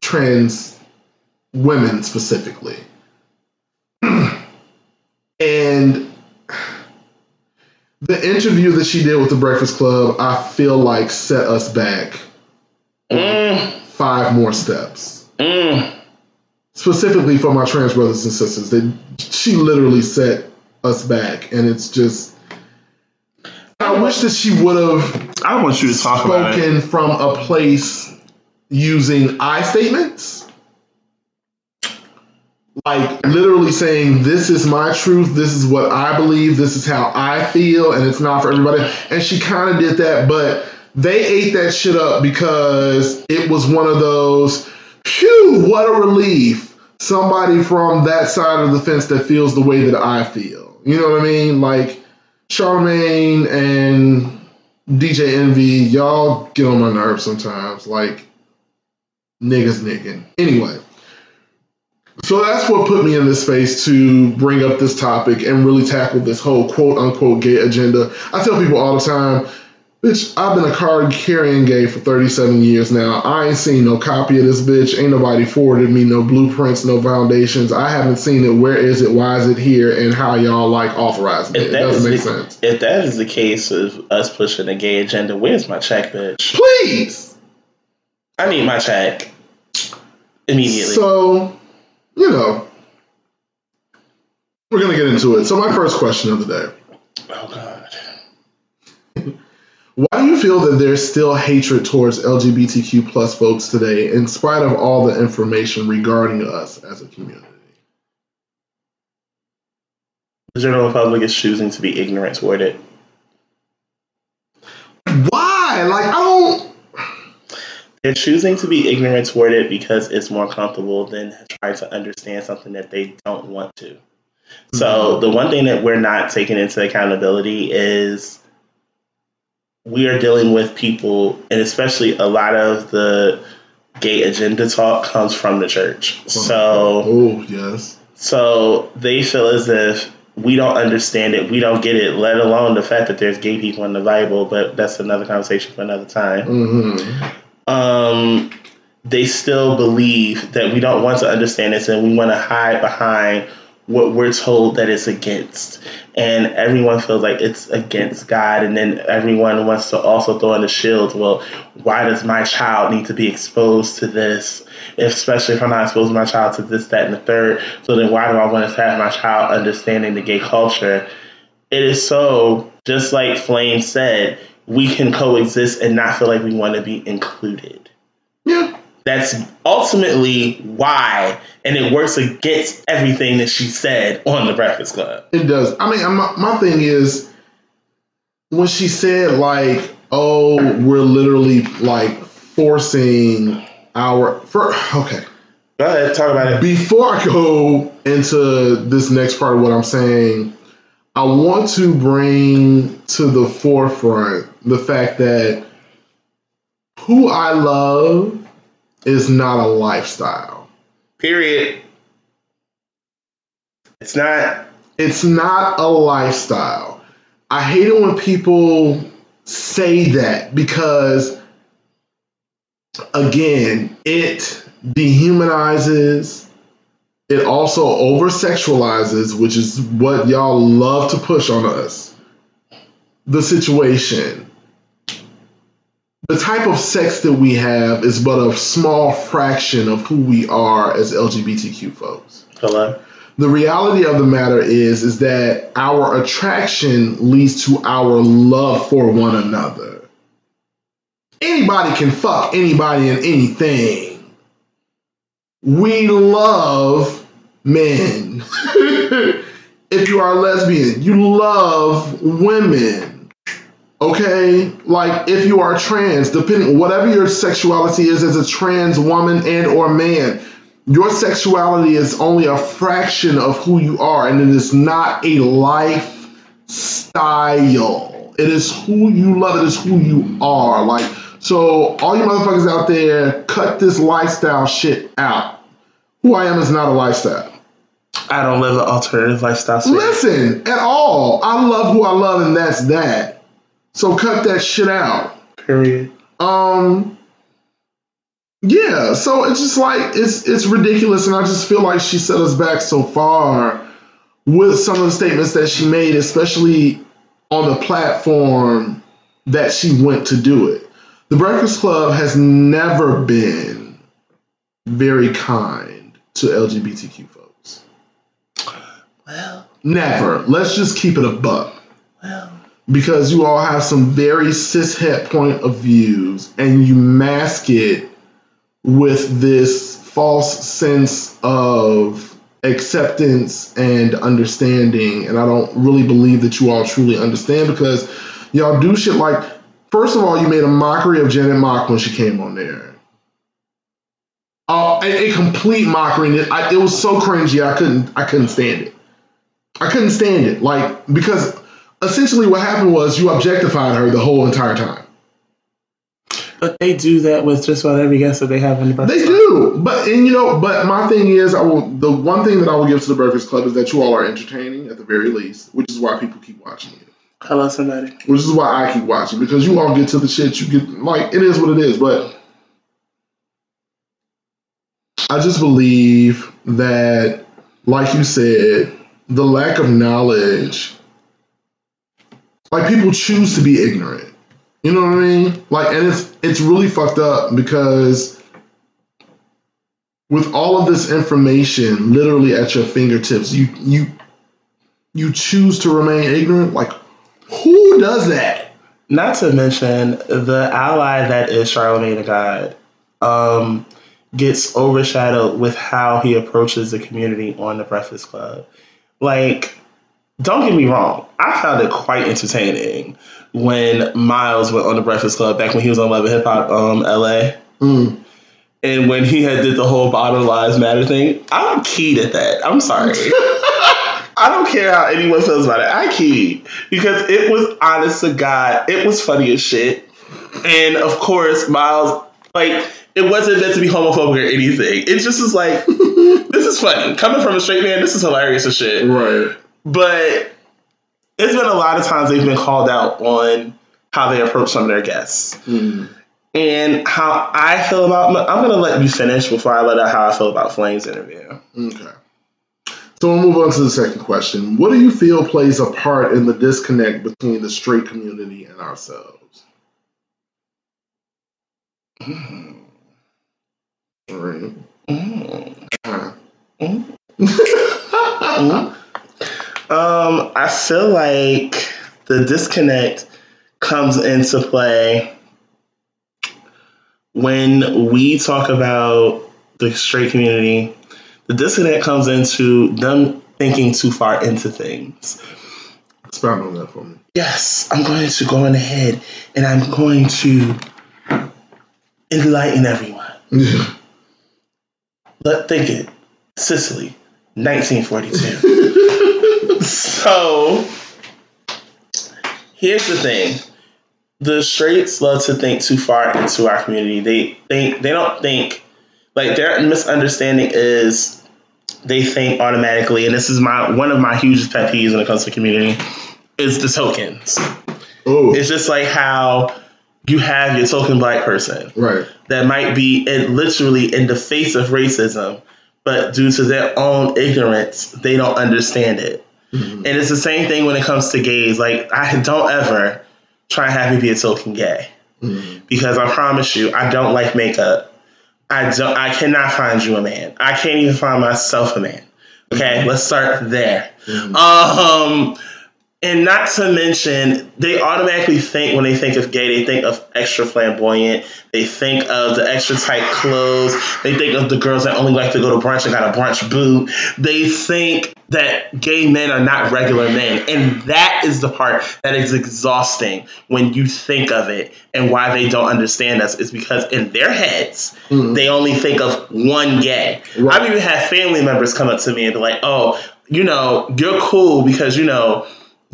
trans women specifically. and the interview that she did with the Breakfast Club, I feel like set us back Mm, five more steps. mm. Specifically for my trans brothers and sisters, that she literally set us back, and it's just. I wish that she would have I want you to talk about it. spoken from a place using I statements. Like literally saying, This is my truth, this is what I believe, this is how I feel, and it's not for everybody. And she kind of did that, but they ate that shit up because it was one of those, phew, what a relief. Somebody from that side of the fence that feels the way that I feel. You know what I mean? Like Charlamagne and DJ Envy, y'all get on my nerves sometimes. Like niggas nigging. Anyway. So that's what put me in this space to bring up this topic and really tackle this whole quote unquote gay agenda. I tell people all the time, bitch, I've been a card carrying gay for 37 years now. I ain't seen no copy of this bitch. Ain't nobody forwarded me no blueprints, no foundations. I haven't seen it. Where is it? Why is it here? And how y'all like authorizing it? If It doesn't make the, sense. if that is the case of us pushing the gay agenda, where's my check, bitch? Please. I need my check immediately. So, you know, we're gonna get into it. So, my first question of the day: oh God. Why do you feel that there's still hatred towards LGBTQ plus folks today, in spite of all the information regarding us as a community? The general public is choosing to be ignorant toward it. Why? Like, I don't. They're choosing to be ignorant toward it because it's more comfortable than trying to understand something that they don't want to. So mm-hmm. the one thing that we're not taking into accountability is we are dealing with people, and especially a lot of the gay agenda talk comes from the church. So Oh yes. so they feel as if we don't understand it, we don't get it, let alone the fact that there's gay people in the Bible, but that's another conversation for another time hmm um, they still believe that we don't want to understand this and we want to hide behind what we're told that it's against. And everyone feels like it's against God. And then everyone wants to also throw in the shield. Well, why does my child need to be exposed to this? Especially if I'm not exposing my child to this, that, and the third. So then why do I want to have my child understanding the gay culture? It is so, just like Flame said, we can coexist and not feel like we want to be included. That's ultimately why, and it works against everything that she said on the Breakfast Club. It does. I mean, my, my thing is when she said like, "Oh, we're literally like forcing our." For, okay. Go ahead, talk about it. Before I go into this next part of what I'm saying, I want to bring to the forefront the fact that who I love is not a lifestyle. Period. It's not. It's not a lifestyle. I hate it when people say that because, again, it dehumanizes. It also over sexualizes, which is what y'all love to push on us. The situation. The type of sex that we have is but a small fraction of who we are as LGBTQ folks. Hello. the reality of the matter is is that our attraction leads to our love for one another. Anybody can fuck anybody and anything. We love men. If you are a lesbian you love women okay like if you are trans depending whatever your sexuality is as a trans woman and or man your sexuality is only a fraction of who you are and it is not a lifestyle. It is who you love it is who you are. Like so all you motherfuckers out there cut this lifestyle shit out. Who i am is not a lifestyle. I don't live an alternative lifestyle. listen at all. I love who i love and that's that so cut that shit out Period. um yeah so it's just like it's it's ridiculous and i just feel like she set us back so far with some of the statements that she made especially on the platform that she went to do it. The Breakfast Club has never been very kind to LGBTQ folks. Well, Never. Let's just keep it a buck. Because you all have some very cishet point of views and you mask it with this false sense of acceptance and understanding. And I don't really believe that you all truly understand because y'all do shit like, first of all, you made a mockery of Janet Mock when she came on there. Uh, a, a complete mockery. It, I, it was so cringy. I couldn't. I couldn't stand it. I couldn't stand it. Like because essentially what happened was you objectified her the whole entire time. But they do that with just about every guest that they have on the Breakfast They Club. do, but and you know, but my thing is, I will. The one thing that I will give to the Breakfast Club is that you all are entertaining at the very least, which is why people keep watching it. Hello, somebody. Which is why I keep watching because you all get to the shit. You get like it is what it is, but I just believe that, like you said, the lack of knowledge, like people choose to be ignorant. You know what I mean? Like, and it's it's really fucked up because with all of this information literally at your fingertips, you you you choose to remain ignorant. Like, who does that? Not to mention the ally that is Charlamagne the God um, gets overshadowed with how he approaches the community on the Breakfast Club. Like, don't get me wrong, I found it quite entertaining when Miles went on the Breakfast Club back when he was on Love and Hip Hop um, LA. Mm. And when he had did the whole bottom lives matter thing, I'm keyed at that. I'm sorry. I don't care how anyone feels about it. I keyed because it was honest to God. It was funny as shit. And of course, Miles, like, it wasn't meant to be homophobic or anything. It just was like, this is funny. Coming from a straight man, this is hilarious as shit. Right. But it's been a lot of times they've been called out on how they approach some of their guests. Mm. And how I feel about, I'm going to let you finish before I let out how I feel about Flame's interview. Okay. So we'll move on to the second question. What do you feel plays a part in the disconnect between the straight community and ourselves? Right. Uh, Um, I feel like the disconnect comes into play when we talk about the straight community. The disconnect comes into them thinking too far into things. expound on that for me. Yes, I'm going to go on ahead and I'm going to enlighten everyone. But think it. Sicily, 1942. so, here's the thing. The straights love to think too far into our community. They think they don't think like their misunderstanding is they think automatically, and this is my one of my hugest pet peeves when it comes to community, is the tokens. oh, It's just like how you have your token black person right. that might be in, literally in the face of racism, but due to their own ignorance, they don't understand it. Mhm. And it's the same thing when it comes to gays. Like, I don't ever try and have me be a token gay Mhm. because I promise you, I don't like makeup. I don't. I cannot find you a man. I can't even find myself a man. Okay, let's start there. Mhm. Um, and not to mention, they automatically think when they think of gay, they think of extra flamboyant. They think of the extra tight clothes. They think of the girls that only like to go to brunch and got a brunch boot. They think that gay men are not regular men. And that is the part that is exhausting when you think of it and why they don't understand us is because in their heads, Mhm. they only think of one gay. Right. I've even had family members come up to me and be like, oh, you know, you're cool because, you know,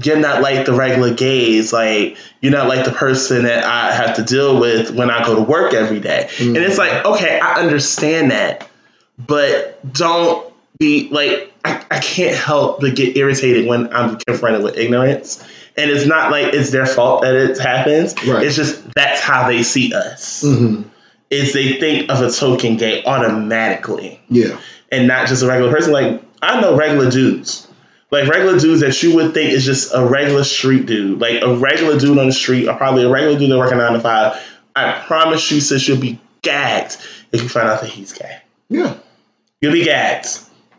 you're not like the regular gays. Like, you're not like the person that I have to deal with when I go to work every day. Mm. And it's like, okay, I understand that, but don't be like, I, I can't help but get irritated when I'm confronted with ignorance. And it's not like it's their fault that it happens. Right. It's just that's how they see us. Mhm. Is they think of a token gay automatically Yeah. and not just a regular person. Like I know regular dudes Like regular dudes that you would think is just a regular street dude, like a regular dude on the street, or probably a regular dude that working nine to five. I promise you, sis, you'll be gagged if you find out that he's gay. Yeah. You'll be gagged.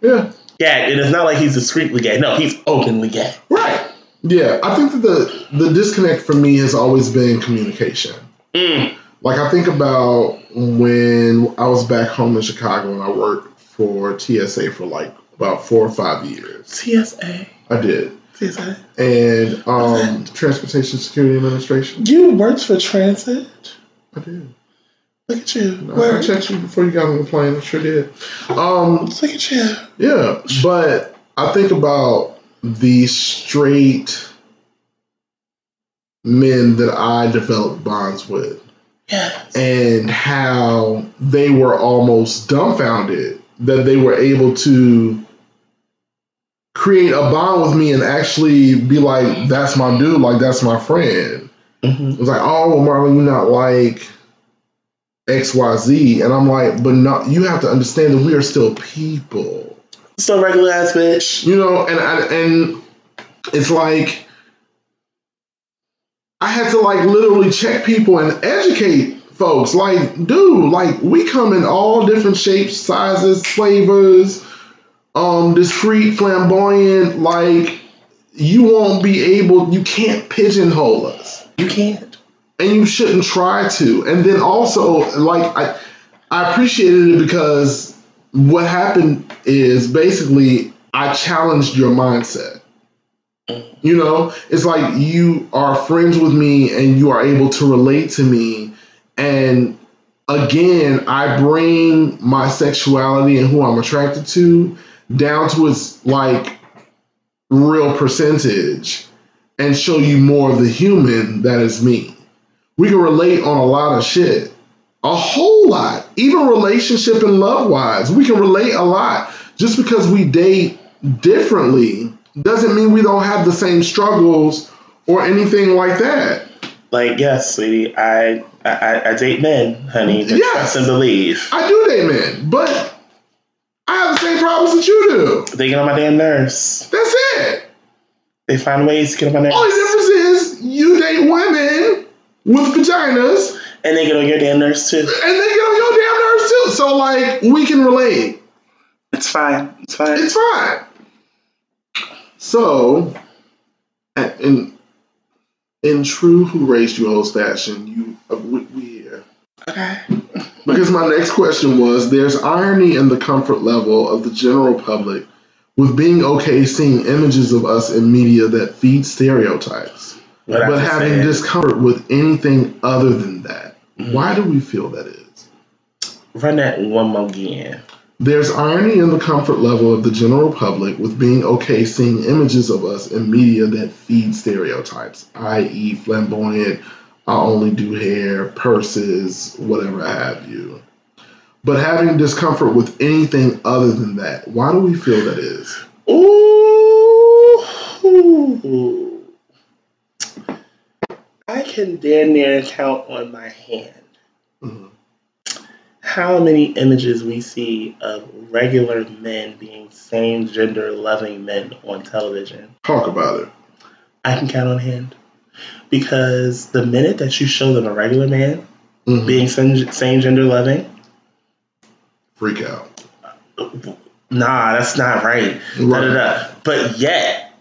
Yeah. Gagged. And it's not like he's discreetly gay. No, he's openly gay. Right. Yeah. I think that the the disconnect for me has always been communication. Mm. Like I think about when I was back home in Chicago and I worked for TSA for like about four or five years. TSA. I did. TSA. And um, Transportation Security Administration. You worked for transit? I did. Look at you. I- I Word. checked you before you got on the plane. I sure did. Um, Look at you. yeah, but I think about the straight men that I developed bonds with Yes. and how they were almost dumbfounded that they were able to create a bond with me and actually be like, that's my dude, like that's my friend. hmm It was like, oh, well, Marlon, you're not like XYZ. And I'm like, but not, you have to understand that we are still people. So regular ass bitch. You know, and I, and it's like I had to like literally check people and educate folks. Like, dude, like we come in all different shapes, sizes, flavors, um, discreet, flamboyant. Like, you won't be able, you can't pigeonhole us You can't. and you shouldn't try to. And then also, like I, I appreciated it because what happened is basically I challenged your mindset. You know, it's like you are friends with me and you are able to relate to me. And again, I bring my sexuality and who I'm attracted to down to its like real percentage and show you more of the human that is me we can relate on a lot of shit. A whole lot. Even relationship and love wise. We can relate a lot. Just because we date differently doesn't mean we don't have the same struggles or anything like that. Like, yes, sweetie, I I, I- date men, honey. Yes. Trust and believe. I do date men, but I have the same problems that you do. They get on my damn nerves. That's it. They find ways to get on my nerves. Only difference is you date women with vaginas And they get on your damn nerves too. and they get on your damn nerves too. So like we can relate. It's fine. It's fine. It's fine. So, in in true "Who Raised You" host fashion, you uh, we, we here okay. Because my next question was: There's irony in the comfort level of the general public with being okay seeing images of us in media that feed stereotypes, What but having discomfort with anything other than that. Why do we feel that is? Run that one more again. There's irony in the comfort level of the general public with being okay seeing images of us in media that feed stereotypes, i.e., flamboyant, I only do hair, purses, whatever have you. But having discomfort with anything other than that, why do we feel that is? Ooh. I can damn near count on my hand Mhm. how many images we see of regular men being same gender loving men on television. Talk about it. I can count on hand. Because the minute that you show them a regular man Mhm. being same, same gender loving, Freak out. nah, that's not right. Right. da, da. But yet,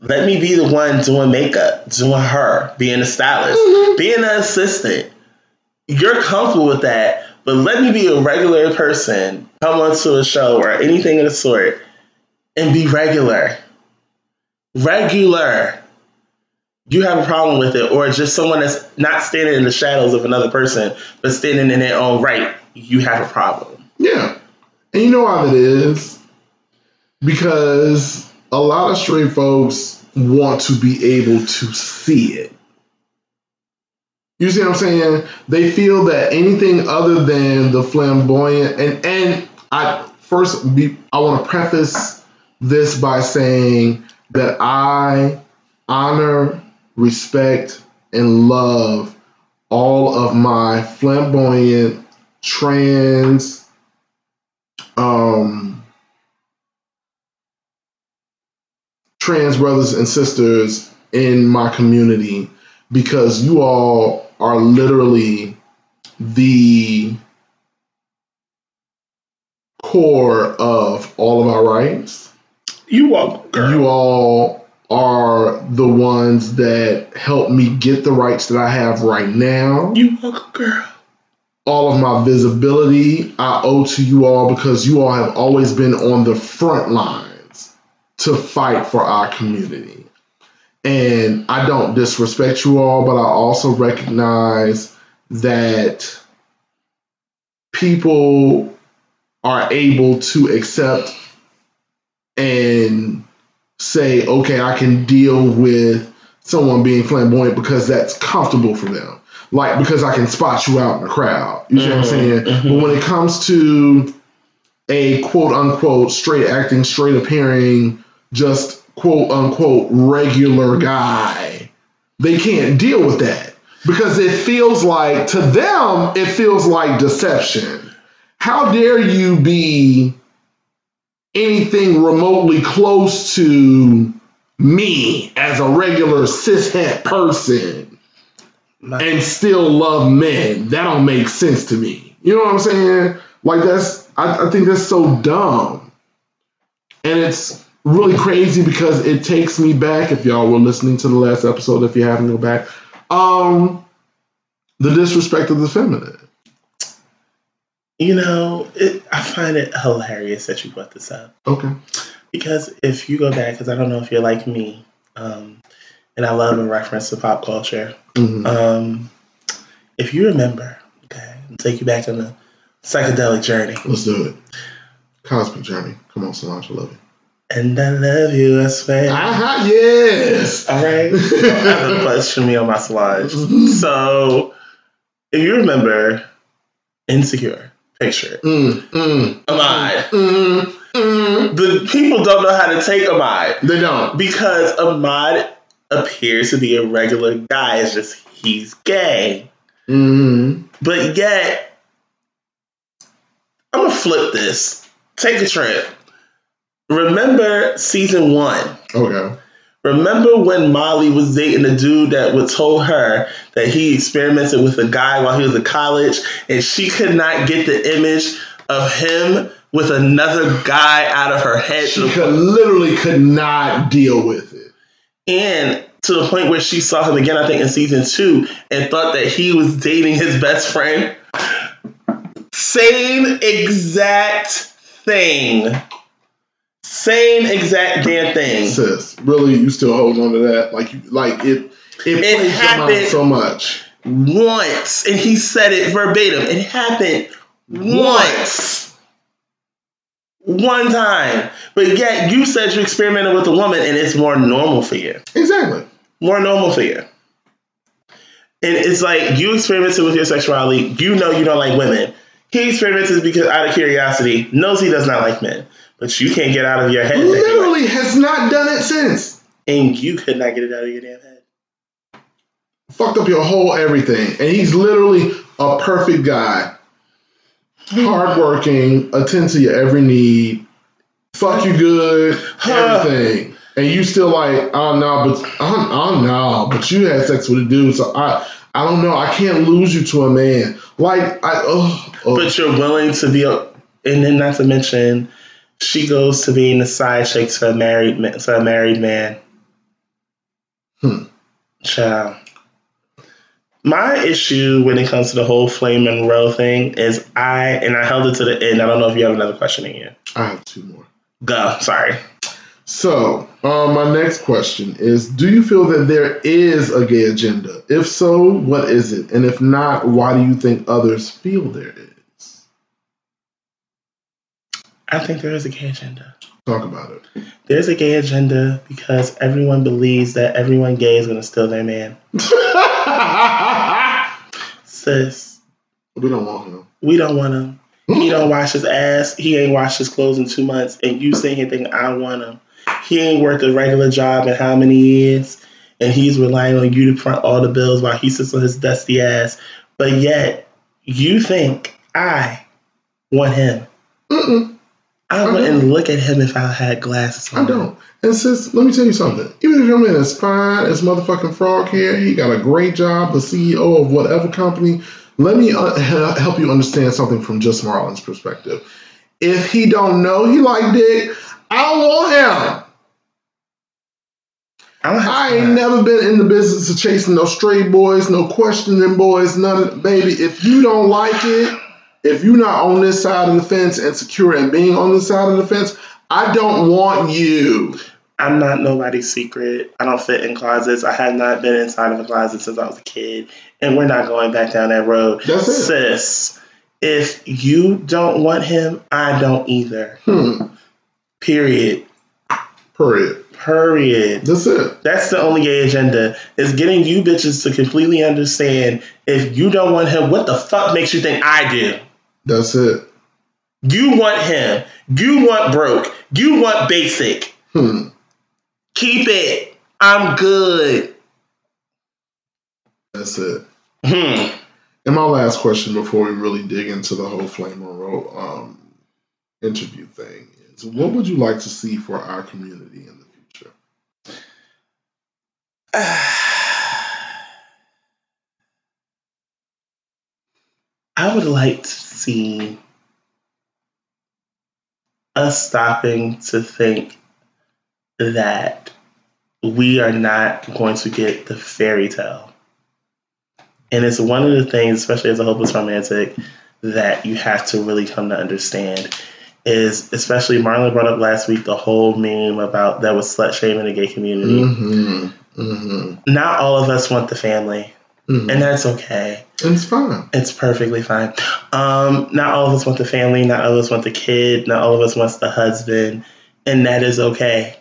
let me be the one doing makeup, doing her, being a stylist, Mhm. being an assistant. You're comfortable with that, but let me be a regular person, come onto a show or anything of the sort, and be regular. Regular. You have a problem with it, or just someone that's not standing in the shadows of another person, but standing in their own right. You have a problem. Yeah. And you know how that is? Because a lot of straight folks want to be able to see it. You see what I'm saying? They feel that anything other than the flamboyant and and I first be I want to preface this by saying that I honor, respect, and love all of my flamboyant, trans, um, trans brothers and sisters in my community because you all are literally the core of all of our rights. You all, girl. You all are the ones that help me get the rights that I have right now. You walk, girl. All of my visibility I owe to you all because you all have always been on the front lines to fight for our community. And I don't disrespect you all, but I also recognize that people are able to accept and say, okay, I can deal with someone being flamboyant because that's comfortable for them. Like because I can spot you out in the crowd. You see what I'm mm-hmm. saying? But mm-hmm. when it comes to a quote unquote straight acting, straight appearing, just quote unquote regular guy, they can't deal with that because it feels like to them it feels like deception. How dare you be anything remotely close to me as a regular cishet person and still love men? That don't make sense to me. You know what I'm saying? Like that's I, I think that's so dumb. And it's really crazy because it takes me back, if y'all were listening to the last episode, if you haven't go back, um the disrespect of the feminine. You know, it, I find it hilarious that you brought this up Okay. because if you go back, because I don't know if you're like me, um, and I love a reference to pop culture. Mhm. Um, if you remember, okay, I'll take you back on a psychedelic journey. Let's do it. Cosmic Journey. Come on, Solange, I love you. And I love you, I swear. Uh-huh, yes. All right. Have a question me on my slides. So, if you remember, Insecure, picture. Mm, mm, Ahmad. mm, mm. The people don't know how to take Ahmad They don't. because Ahmad appears to be a regular guy. It's just he's gay. Mm, But yet, I'm going to flip this. Take a trip. Remember season one? okay. Remember when Molly was dating a dude that would told her that he experimented with a guy while he was in college and she could not get the image of him with another guy out of her head She could literally could not deal with it. and to the point where she saw him again, I think in season two, and thought that he was dating his best friend. Same exact thing. Same exact damn thing. Sis, really, you still hold on to that? Like, you, like it. It, It plays your mind happened. so much. once, and he said it verbatim. It happened once. One time. But yet you said you experimented with a woman and it's more normal for you. Exactly. More normal for you. And it's like you experimented with your sexuality. You know you don't like women. He experimented because out of curiosity, knows he does not like men. But you can't get out of your head Literally has not done it since. and you could not get it out of your damn head. Fucked up your whole everything. And he's literally a perfect guy. Hardworking, attend to your every need, fuck you good, everything. And you still like, oh no, but oh, oh no, but you had sex with a dude, so I I don't know, I can't lose you to a man. Like I oh, oh. But you're willing to be, a, and then not to mention, she goes to being the side chick for a married man, to a married man. Hmm. Child. My issue when it comes to the whole Flame and Monroe thing is I, and I held it to the end. I don't know if you have another question in you. I have two more. Go. Sorry. So, um, my next question is Do you feel that there is a gay agenda? If so, what is it? And if not, why do you think others feel there is? I think there is a gay agenda. Talk about it. There's a gay agenda because everyone believes that everyone gay is going to steal their man. Sis, we don't want him. we don't want him. He don't wash his ass. He ain't washed his clothes in two months. And you sitting here thinking, I want him. He ain't worked a regular job in how many years? And he's relying on you to front all the bills while he sits on his dusty ass. But yet, you think I want him. Mm-mm. I I wouldn't don't. look at him if I had glasses on. I don't. And sis, let me tell you something. Even if your man is fine as motherfucking frog here, he got a great job, the CEO of whatever company. Let me uh, help you understand something from just Marlon's perspective. If he don't know he like dick, I want him. I I ain't never been in the business of chasing no straight boys, no questioning boys, none of baby. If you don't like it, if you're not on this side of the fence and secure and being on this side of the fence, I don't want you. I'm not nobody's secret. I don't fit in closets. I have not been inside of a closet since I was a kid, and we're not going back down that road. That's it. Sis, if you don't want him, I don't either. Hmm. Period. Period. Period. That's it. That's the only gay agenda is getting you bitches to completely understand if you don't want him, what the fuck makes you think I do? That's it. You want him. You want broke. You want basic. Hmm. Keep it. I'm good. That's it. Hmm. And my last question before we really dig into the whole Flame Monroe um, interview thing is what would you like to see for our community in the future? I would like to see us stopping to think that we are not going to get the fairy tale. And it's one of the things, especially as a hopeless romantic, that you have to really come to understand is especially Marlon brought up last week the whole meme about that was slut shaming in the gay community. Mm-hmm. Mm-hmm. Not all of us want the family, mm-hmm. and that's okay. And it's fine. It's perfectly fine. Um, not all of us want the family. Not all of us want the kid. Not all of us wants the husband, and that is okay.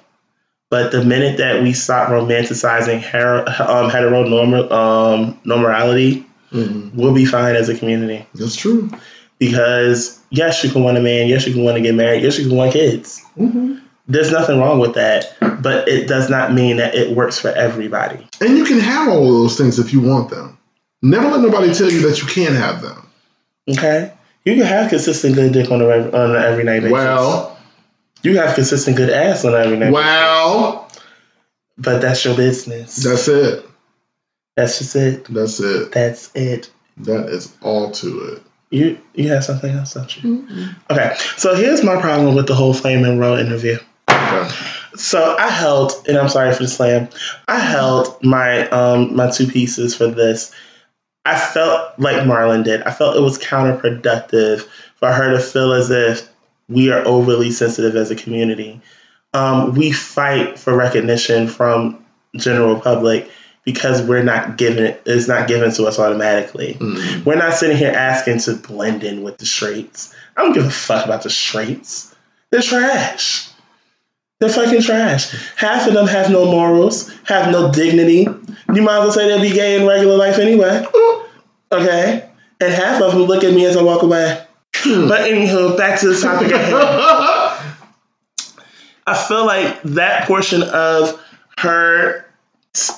But the minute that we stop romanticizing her, um, heteronormal um, normality, Mm-hmm. we'll be fine as a community. That's true. Because yes, you can want a man. Yes, you can want to get married. Yes, you can want kids. Mm-hmm. There's nothing wrong with that. But it does not mean that it works for everybody. And you can have all of those things if you want them. Never let nobody tell you that you can't have them. Okay. You can have consistent good dick on a rev- on an everyday basis. Well, You have consistent good ass on every night. well, But that's your business. that's it. That's just it. That's it. That's it. That is all to it. You you have something else, don't you? Mm-hmm. Okay. So here's my problem with the whole Flame Monroe interview. Okay. So I held, and I'm sorry for the slam. I held my um my two pieces for this. I felt like Marlon did. I felt it was counterproductive for her to feel as if we are overly sensitive as a community. Um, we fight for recognition from general public because we're not given it. It's not given to us automatically. Mm. We're not sitting here asking to blend in with the straights. I don't give a fuck about the straights. They're trash. They're fucking trash. Half of them have no morals, have no dignity. You might as well say they'll be gay in regular life anyway. Okay? And half of them look at me as I walk away. But anywho, back to the topic at hand. I feel like that portion of her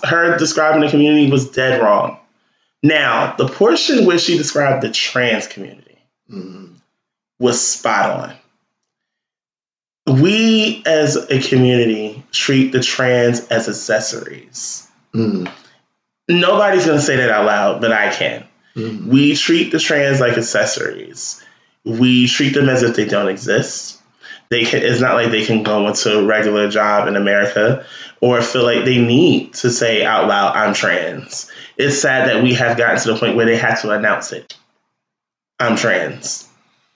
her describing the community was dead wrong. Now, the portion where she described the trans community Mm. was spot on. We as a community treat the trans as accessories. Mm. Nobody's going to say that out loud, but I can. Mm. We treat the trans like accessories. We treat them as if they don't exist. They can, it's not like they can go into a regular job in America or feel like they need to say out loud, I'm trans. It's sad that we have gotten to the point where they have to announce it. I'm trans.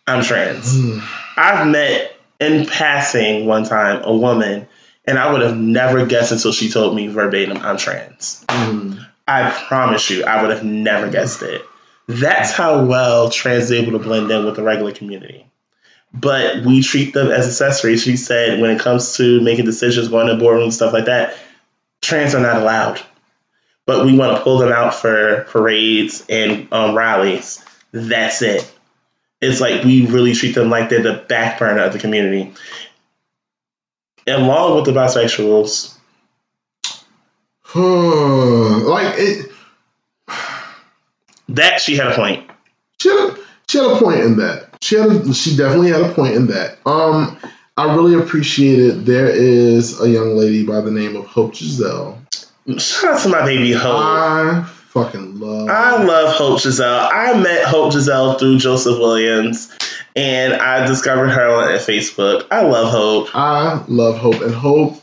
I'm trans. Mm. I've met in passing one time a woman, and I would have never guessed until she told me verbatim, I'm trans. Mm. I promise you, I would have never guessed it. That's how well trans is able to blend in with the regular community. But we treat them as accessories. She said when it comes to making decisions, going to boardrooms, stuff like that, trans are not allowed. But we want to pull them out for parades and um, rallies. That's it. It's like we really treat them like they're the back burner of the community. Along with the bisexuals, Huh. like it, that she had a point. she had, a, she had a point in that. she had a, she definitely had a point in that. Um, I really appreciate it. There is a young lady by the name of Hope Giselle. Shout out to my baby Hope. I fucking love. I love Hope Giselle. I met Hope Giselle through Joseph Williams, and I discovered her on Facebook. I love Hope. I love Hope, and Hope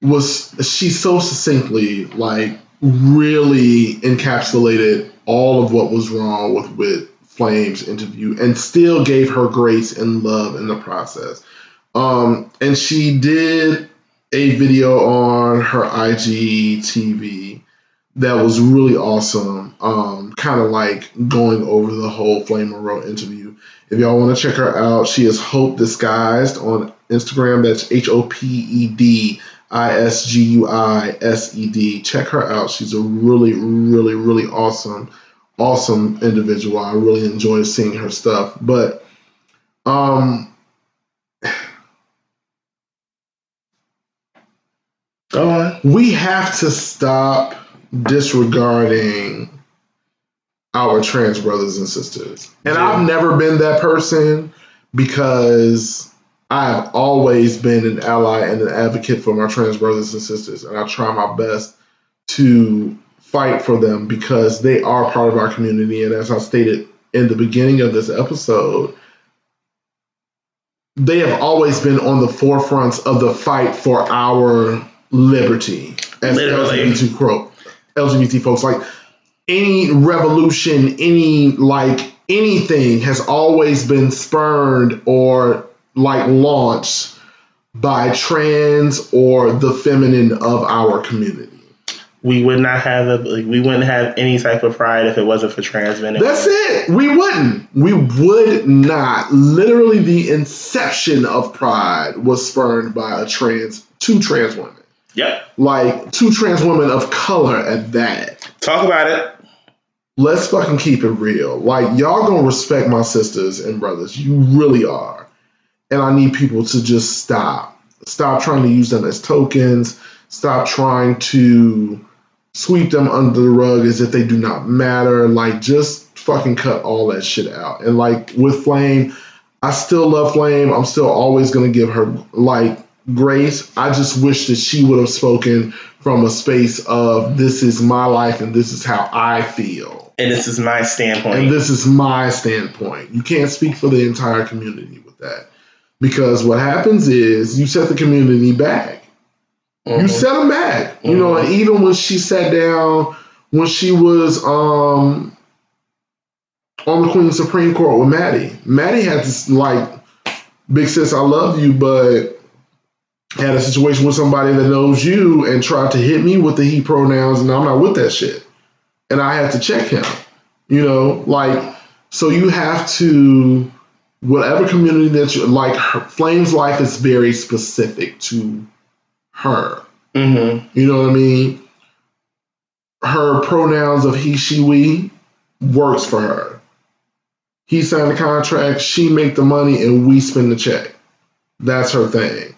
was she so succinctly like really encapsulated all of what was wrong with with Flame's interview, and still gave her grace and love in the process. Um, and she did a video on her IG TV that was really awesome. Um, kind of like going over the whole Flame Monroe interview. If y'all want to check her out, she is Hope Disguised on Instagram. That's H O P E D I S G U I S E D. Check her out. She's a really, really, really awesome, awesome individual. I really enjoy seeing her stuff. But um on. we have to stop disregarding our trans brothers and sisters. And Yeah. I've never been that person because I've always been an ally and an advocate for my trans brothers and sisters. And I try my best to fight for them because they are part of our community. And as I stated in the beginning of this episode, they have always been on the forefronts of the fight for our liberty as Literally. LGBT, cro- LGBT folks. Like any revolution, any like anything has always been spurned or like launched by trans or the feminine of our community. We would not have a like, we wouldn't have any type of pride if it wasn't for trans men. That's it. We wouldn't. We would not. Literally, the inception of Pride was spurned by a trans, two trans women, Yep. like two trans women of color at that. Talk about it. Let's fucking keep it real. Like y'all gonna respect my sisters and brothers. You really are, and I need people to just stop. Stop trying to use them as tokens. Stop trying to sweep them under the rug as if they do not matter. Like, just fucking cut all that shit out. And like with Flame, I still love Flame. I'm still always gonna give her like grace. I just wish that she would have spoken from a space of this is my life and this is how I feel. And this is my standpoint. And this is my standpoint. You can't speak for the entire community with that. Because what happens is you set the community back. You Mhm. set them back. You know, and even when she sat down, when she was um on the Queen Supreme Court with Maddie, Maddie had this like, big sis, I love you, but had a situation with somebody that knows you and tried to hit me with the he pronouns, and I'm not with that shit. And I had to check him. You know, like, so you have to, whatever community that you like, her, Flame's life is very specific to her. Mhm. You know what I mean? Her pronouns of he, she, we works for her. He signed the contract, she make the money, and we spend the check. That's her thing.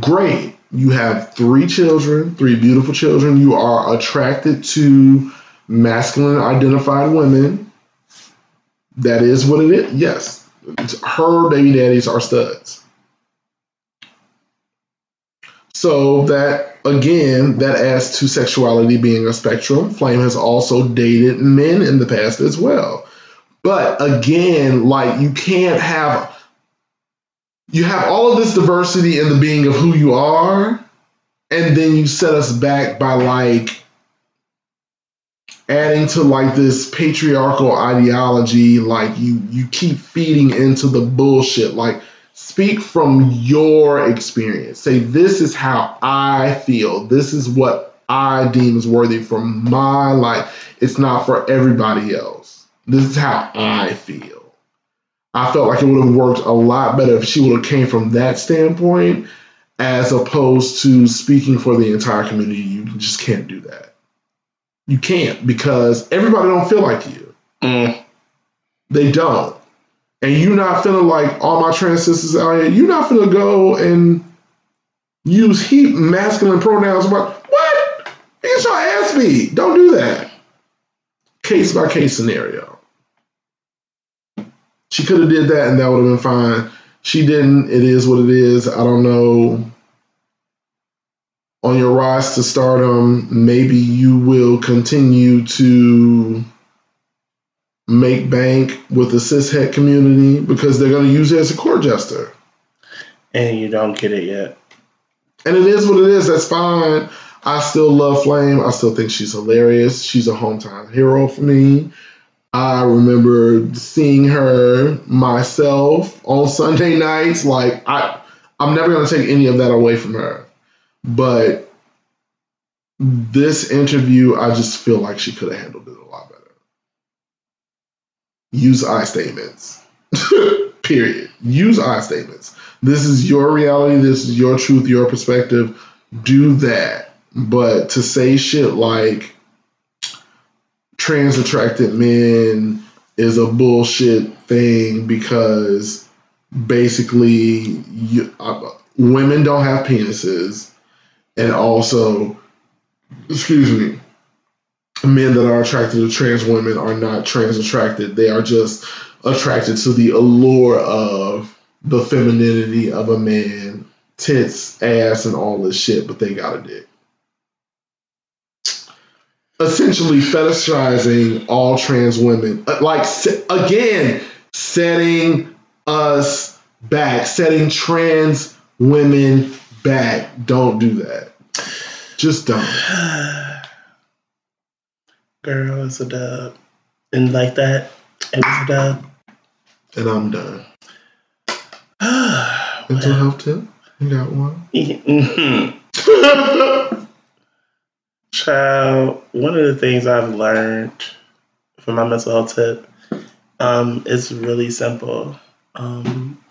Great. You have three children, three beautiful children. You are attracted to masculine identified women. That is what it is. Yes. Her baby daddies are studs. So that again, that adds to sexuality being a spectrum. Flame has also dated men in the past as well. But again, like you can't have you have all of this diversity in the being of who you are, and then you set us back by like adding to like this patriarchal ideology, like you you keep feeding into the bullshit. Like speak from your experience. Say this is how I feel. This is what I deem is worthy from my life. It's not for everybody else. This is how I feel. I felt like it would have worked a lot better if she would have came from that standpoint as opposed to speaking for the entire community. You just can't do that. You can't because everybody don't feel like you. Mm. They don't. And you're not feeling like all my trans sisters out here, you're not finna go and use he masculine pronouns about what? Get your ass beat. Don't do that. Case by case scenario. She could have did that and that would have been fine. She didn't. It is what it is. I don't know. On your rise to stardom, maybe you will continue to make bank with the cishet community because they're going to use it as a court jester. And you don't get it yet. And it is what it is. That's fine. I still love Flame. I still think she's hilarious. She's a hometown hero for me. I remember seeing her myself on Sunday nights. Like I, I'm never gonna take any of that away from her. But this interview, I just feel like she could have handled it a lot better. Use I statements. Period. Use I statements. This is your reality. This is your truth, your perspective. Do that. But to say shit like trans attracted men is a bullshit thing because basically you, uh, women don't have penises and also excuse me men that are attracted to trans women are not trans attracted. They are just attracted to the allure of the femininity of a man tits ass and all this shit but they got a dick essentially fetishizing all trans women. Uh, like, again, setting us back, setting trans women back. Don't do that. Just don't. Girl, it's a dub. And like that, it was a dub. And I'm done. Mental health tip? You got one? Mm-hmm. Child, one of the things I've learned from my mental health tip um, is really simple. Um,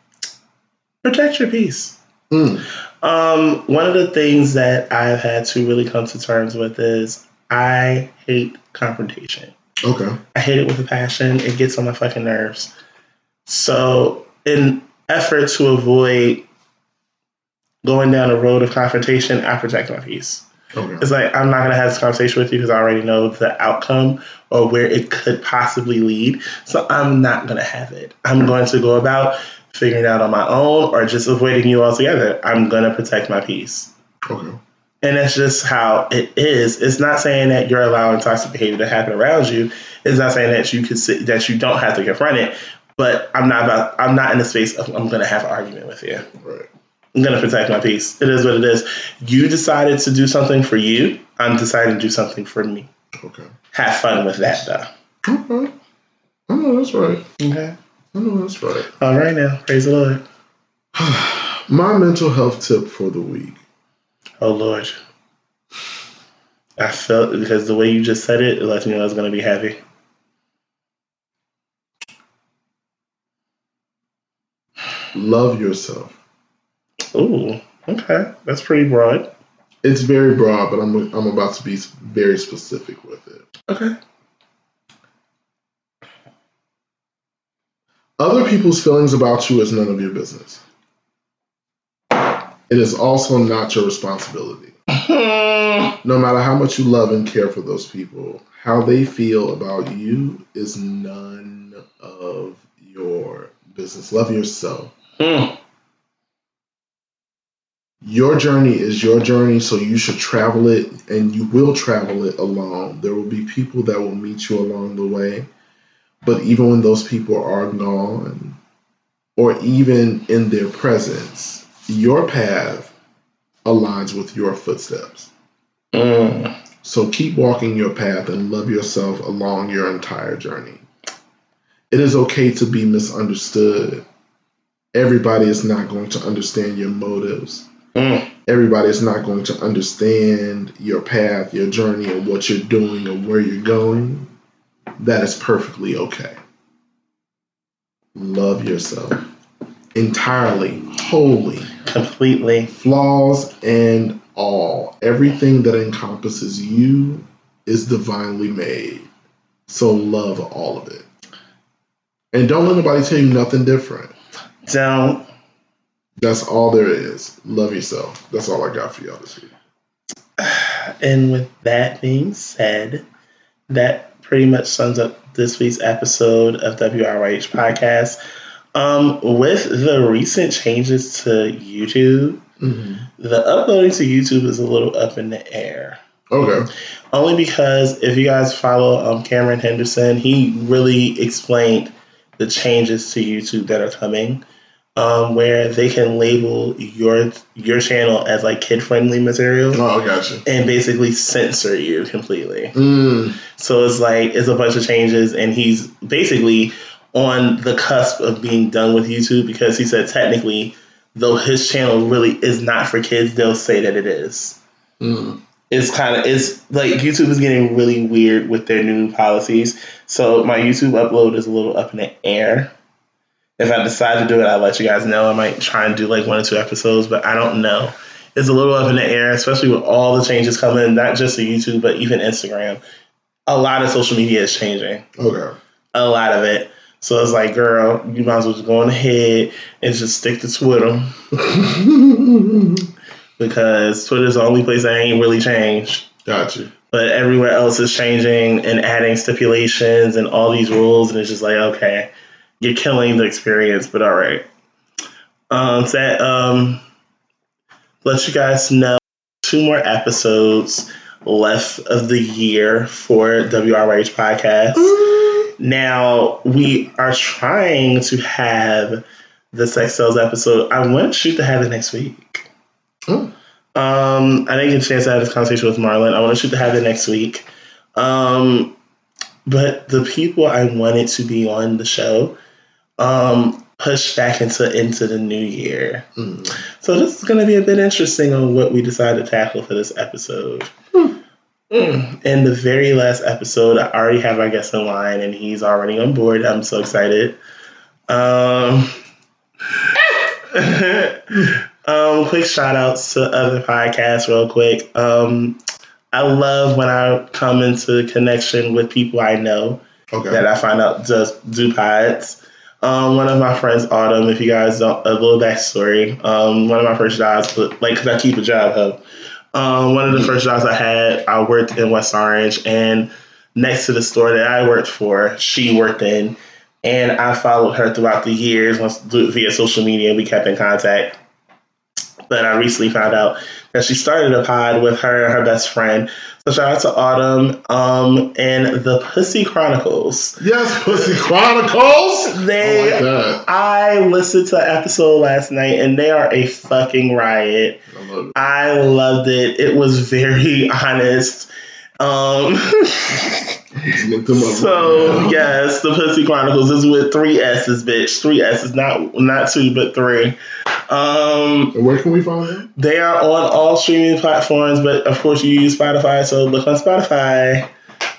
protect your peace. Mm. Um, one of the things that I've had to really come to terms with is I hate confrontation. Okay. I hate it with a passion. It gets on my fucking nerves. So, in effort to avoid going down a road of confrontation, I protect my peace. Okay. It's like I'm not gonna have this conversation with you because I already know the outcome or where it could possibly lead. So I'm not gonna have it. I'm going to go about figuring it out on my own or just avoiding you altogether. I'm gonna protect my peace. Okay. And that's just how it is. It's not saying that you're allowing toxic behavior to happen around you. It's not saying that you could sit, that you don't have to confront it. But I'm not about. I'm not in the space of I'm gonna have an argument with you. Right. I'm gonna protect my peace. It is what it is. You decided to do something for you. I'm deciding to do something for me. Okay. Have fun with that though. Okay. I know that's right. Okay. I know that's right. All right now. Praise the Lord. my mental health tip for the week. Oh Lord. I felt because the way you just said it, it let me know I was gonna be happy. Love yourself. Ooh, okay, that's pretty broad. It's very broad, but I'm I'm about to be very specific with it. Okay. Other people's feelings about you is none of your business. It is also not your responsibility. no matter how much you love and care for those people, how they feel about you is none of your business. Love yourself. Mm. Your journey is your journey, so you should travel it and you will travel it alone. There will be people that will meet you along the way. But even when those people are gone, or even in their presence, your path aligns with your footsteps. Mm. So keep walking your path and love yourself along your entire journey. It is okay to be misunderstood. Everybody is not going to understand your motives. Mm. Everybody is not going to understand your path, your journey, or what you're doing, or where you're going. That is perfectly okay. Love yourself entirely, wholly, completely, flaws and all. Everything that encompasses you is divinely made. So love all of it. And don't let nobody tell you nothing different. Don't. That's all there is. Love yourself. That's all I got for y'all this week. And with that being said, that pretty much sums up this week's episode of WRYH Podcast. Um, with the recent changes to YouTube, Mm-hmm. the uploading to YouTube is a little up in the air. Okay. Only because if you guys follow um, Cameron Henderson, he really explained the changes to YouTube that are coming, um, where they can label your your channel as like kid friendly material Oh, gotcha. and basically censor you completely. Mm. So it's like it's a bunch of changes, and he's basically on the cusp of being done with YouTube because he said technically, though his channel really is not for kids, they'll say that it is. Mm. It's kind of it's like YouTube is getting really weird with their new policies. So my YouTube upload is a little up in the air. If I decide to do it, I'll let you guys know. I might try and do like one or two episodes, but I don't know. It's a little up in the air, especially with all the changes coming, not just to YouTube, but even Instagram. A lot of social media is changing. Okay. A lot of it. So it's like, girl, you might as well just go on ahead and just stick to Twitter because Twitter's the only place that ain't really changed gotcha. but everywhere else is changing and adding stipulations and all these rules, and it's just like, okay, you're killing the experience, but all right. Um, that um, let you guys know two more episodes left of the year for WRH podcast. Now we are trying to have the sex sales episode. I want to shoot to have it next week. Oh. Um, I didn't get a chance to have this conversation with Marlon. I want to shoot to have it next week. Um, but the people I wanted to be on the show um, pushed back into into the new year. Mm. So this is going to be a bit interesting on what we decide to tackle for this episode. Hmm. Mm. In the very last episode, I already have our guest in line, and he's already on board. I'm so excited. Um, um, quick shout outs to other podcasts, real quick. Um, I love when I come into connection with people I know Okay. that I find out just do pods. Um, one of my friends, Autumn, if you guys don't, a little backstory. Um, one of my first jobs, like, cause I keep a job, hub. Um, one of the first jobs I had, I worked in West Orange, and next to the store that I worked for, she worked in, and I followed her throughout the years once via social media. We kept in contact. But I recently found out that she started a pod with her and her best friend. So shout out to Autumn um, and the Pussy Chronicles. yes, Pussy Chronicles. They, I like that. I listened to an episode last night, and they are a fucking riot. I love it. I loved it. It was very honest. Um, Let's look them up so yes, the Pussy Chronicles is with three S's, bitch. Three S's, not not two, but three. Um, where can we find them? they are on all streaming platforms, but of course you use Spotify, so look on Spotify.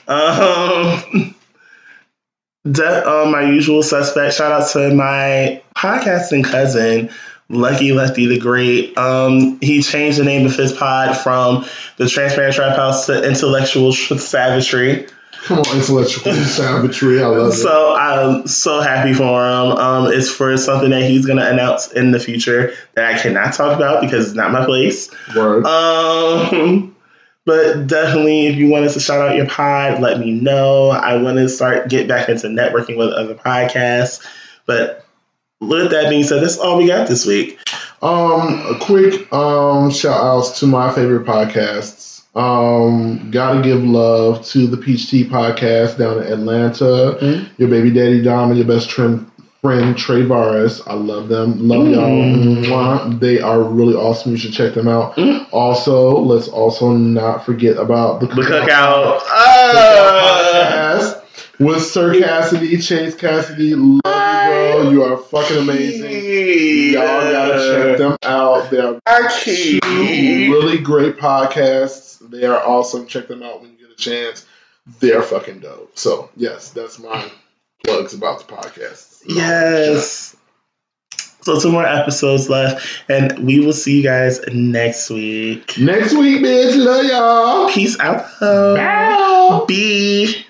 Um, that um, my usual suspect. Shout out to my podcasting cousin, Lucky Lefty the Great. Um, he changed the name of his pod from the Transparent Trap House to Intellectual Savagery. Come on, intellectual savagery. I love it. So I'm so happy for him. Um, it's for something that he's gonna announce in the future that I cannot talk about because it's not my place. Word. Um, but definitely, if you want us to shout out your pod, let me know. I want to start get back into networking with other podcasts. But with that being said, that's all we got this week. Um, a quick um shout outs to my favorite podcasts. Um, gotta give love to the Peach Tea podcast down in Atlanta. Mhm. Your baby daddy Dom and your best trim friend Trey Varis. I love them. Love y'all. Mm. They are really awesome. You should check them out. Mm. Also, let's also not forget about the The cookout. Cookout Ah! podcast with Sir Cassidy, Chase Cassidy. Love you. You are fucking amazing. Y'all gotta check them out. They are I two can't. really great podcasts. They are awesome. Check them out when you get a chance. They're fucking dope. So yes, that's my plugs about the podcast. Yes. So two more episodes left, and we will see you guys next week. Next week, bitch. Love y'all. Peace out. Bye. B.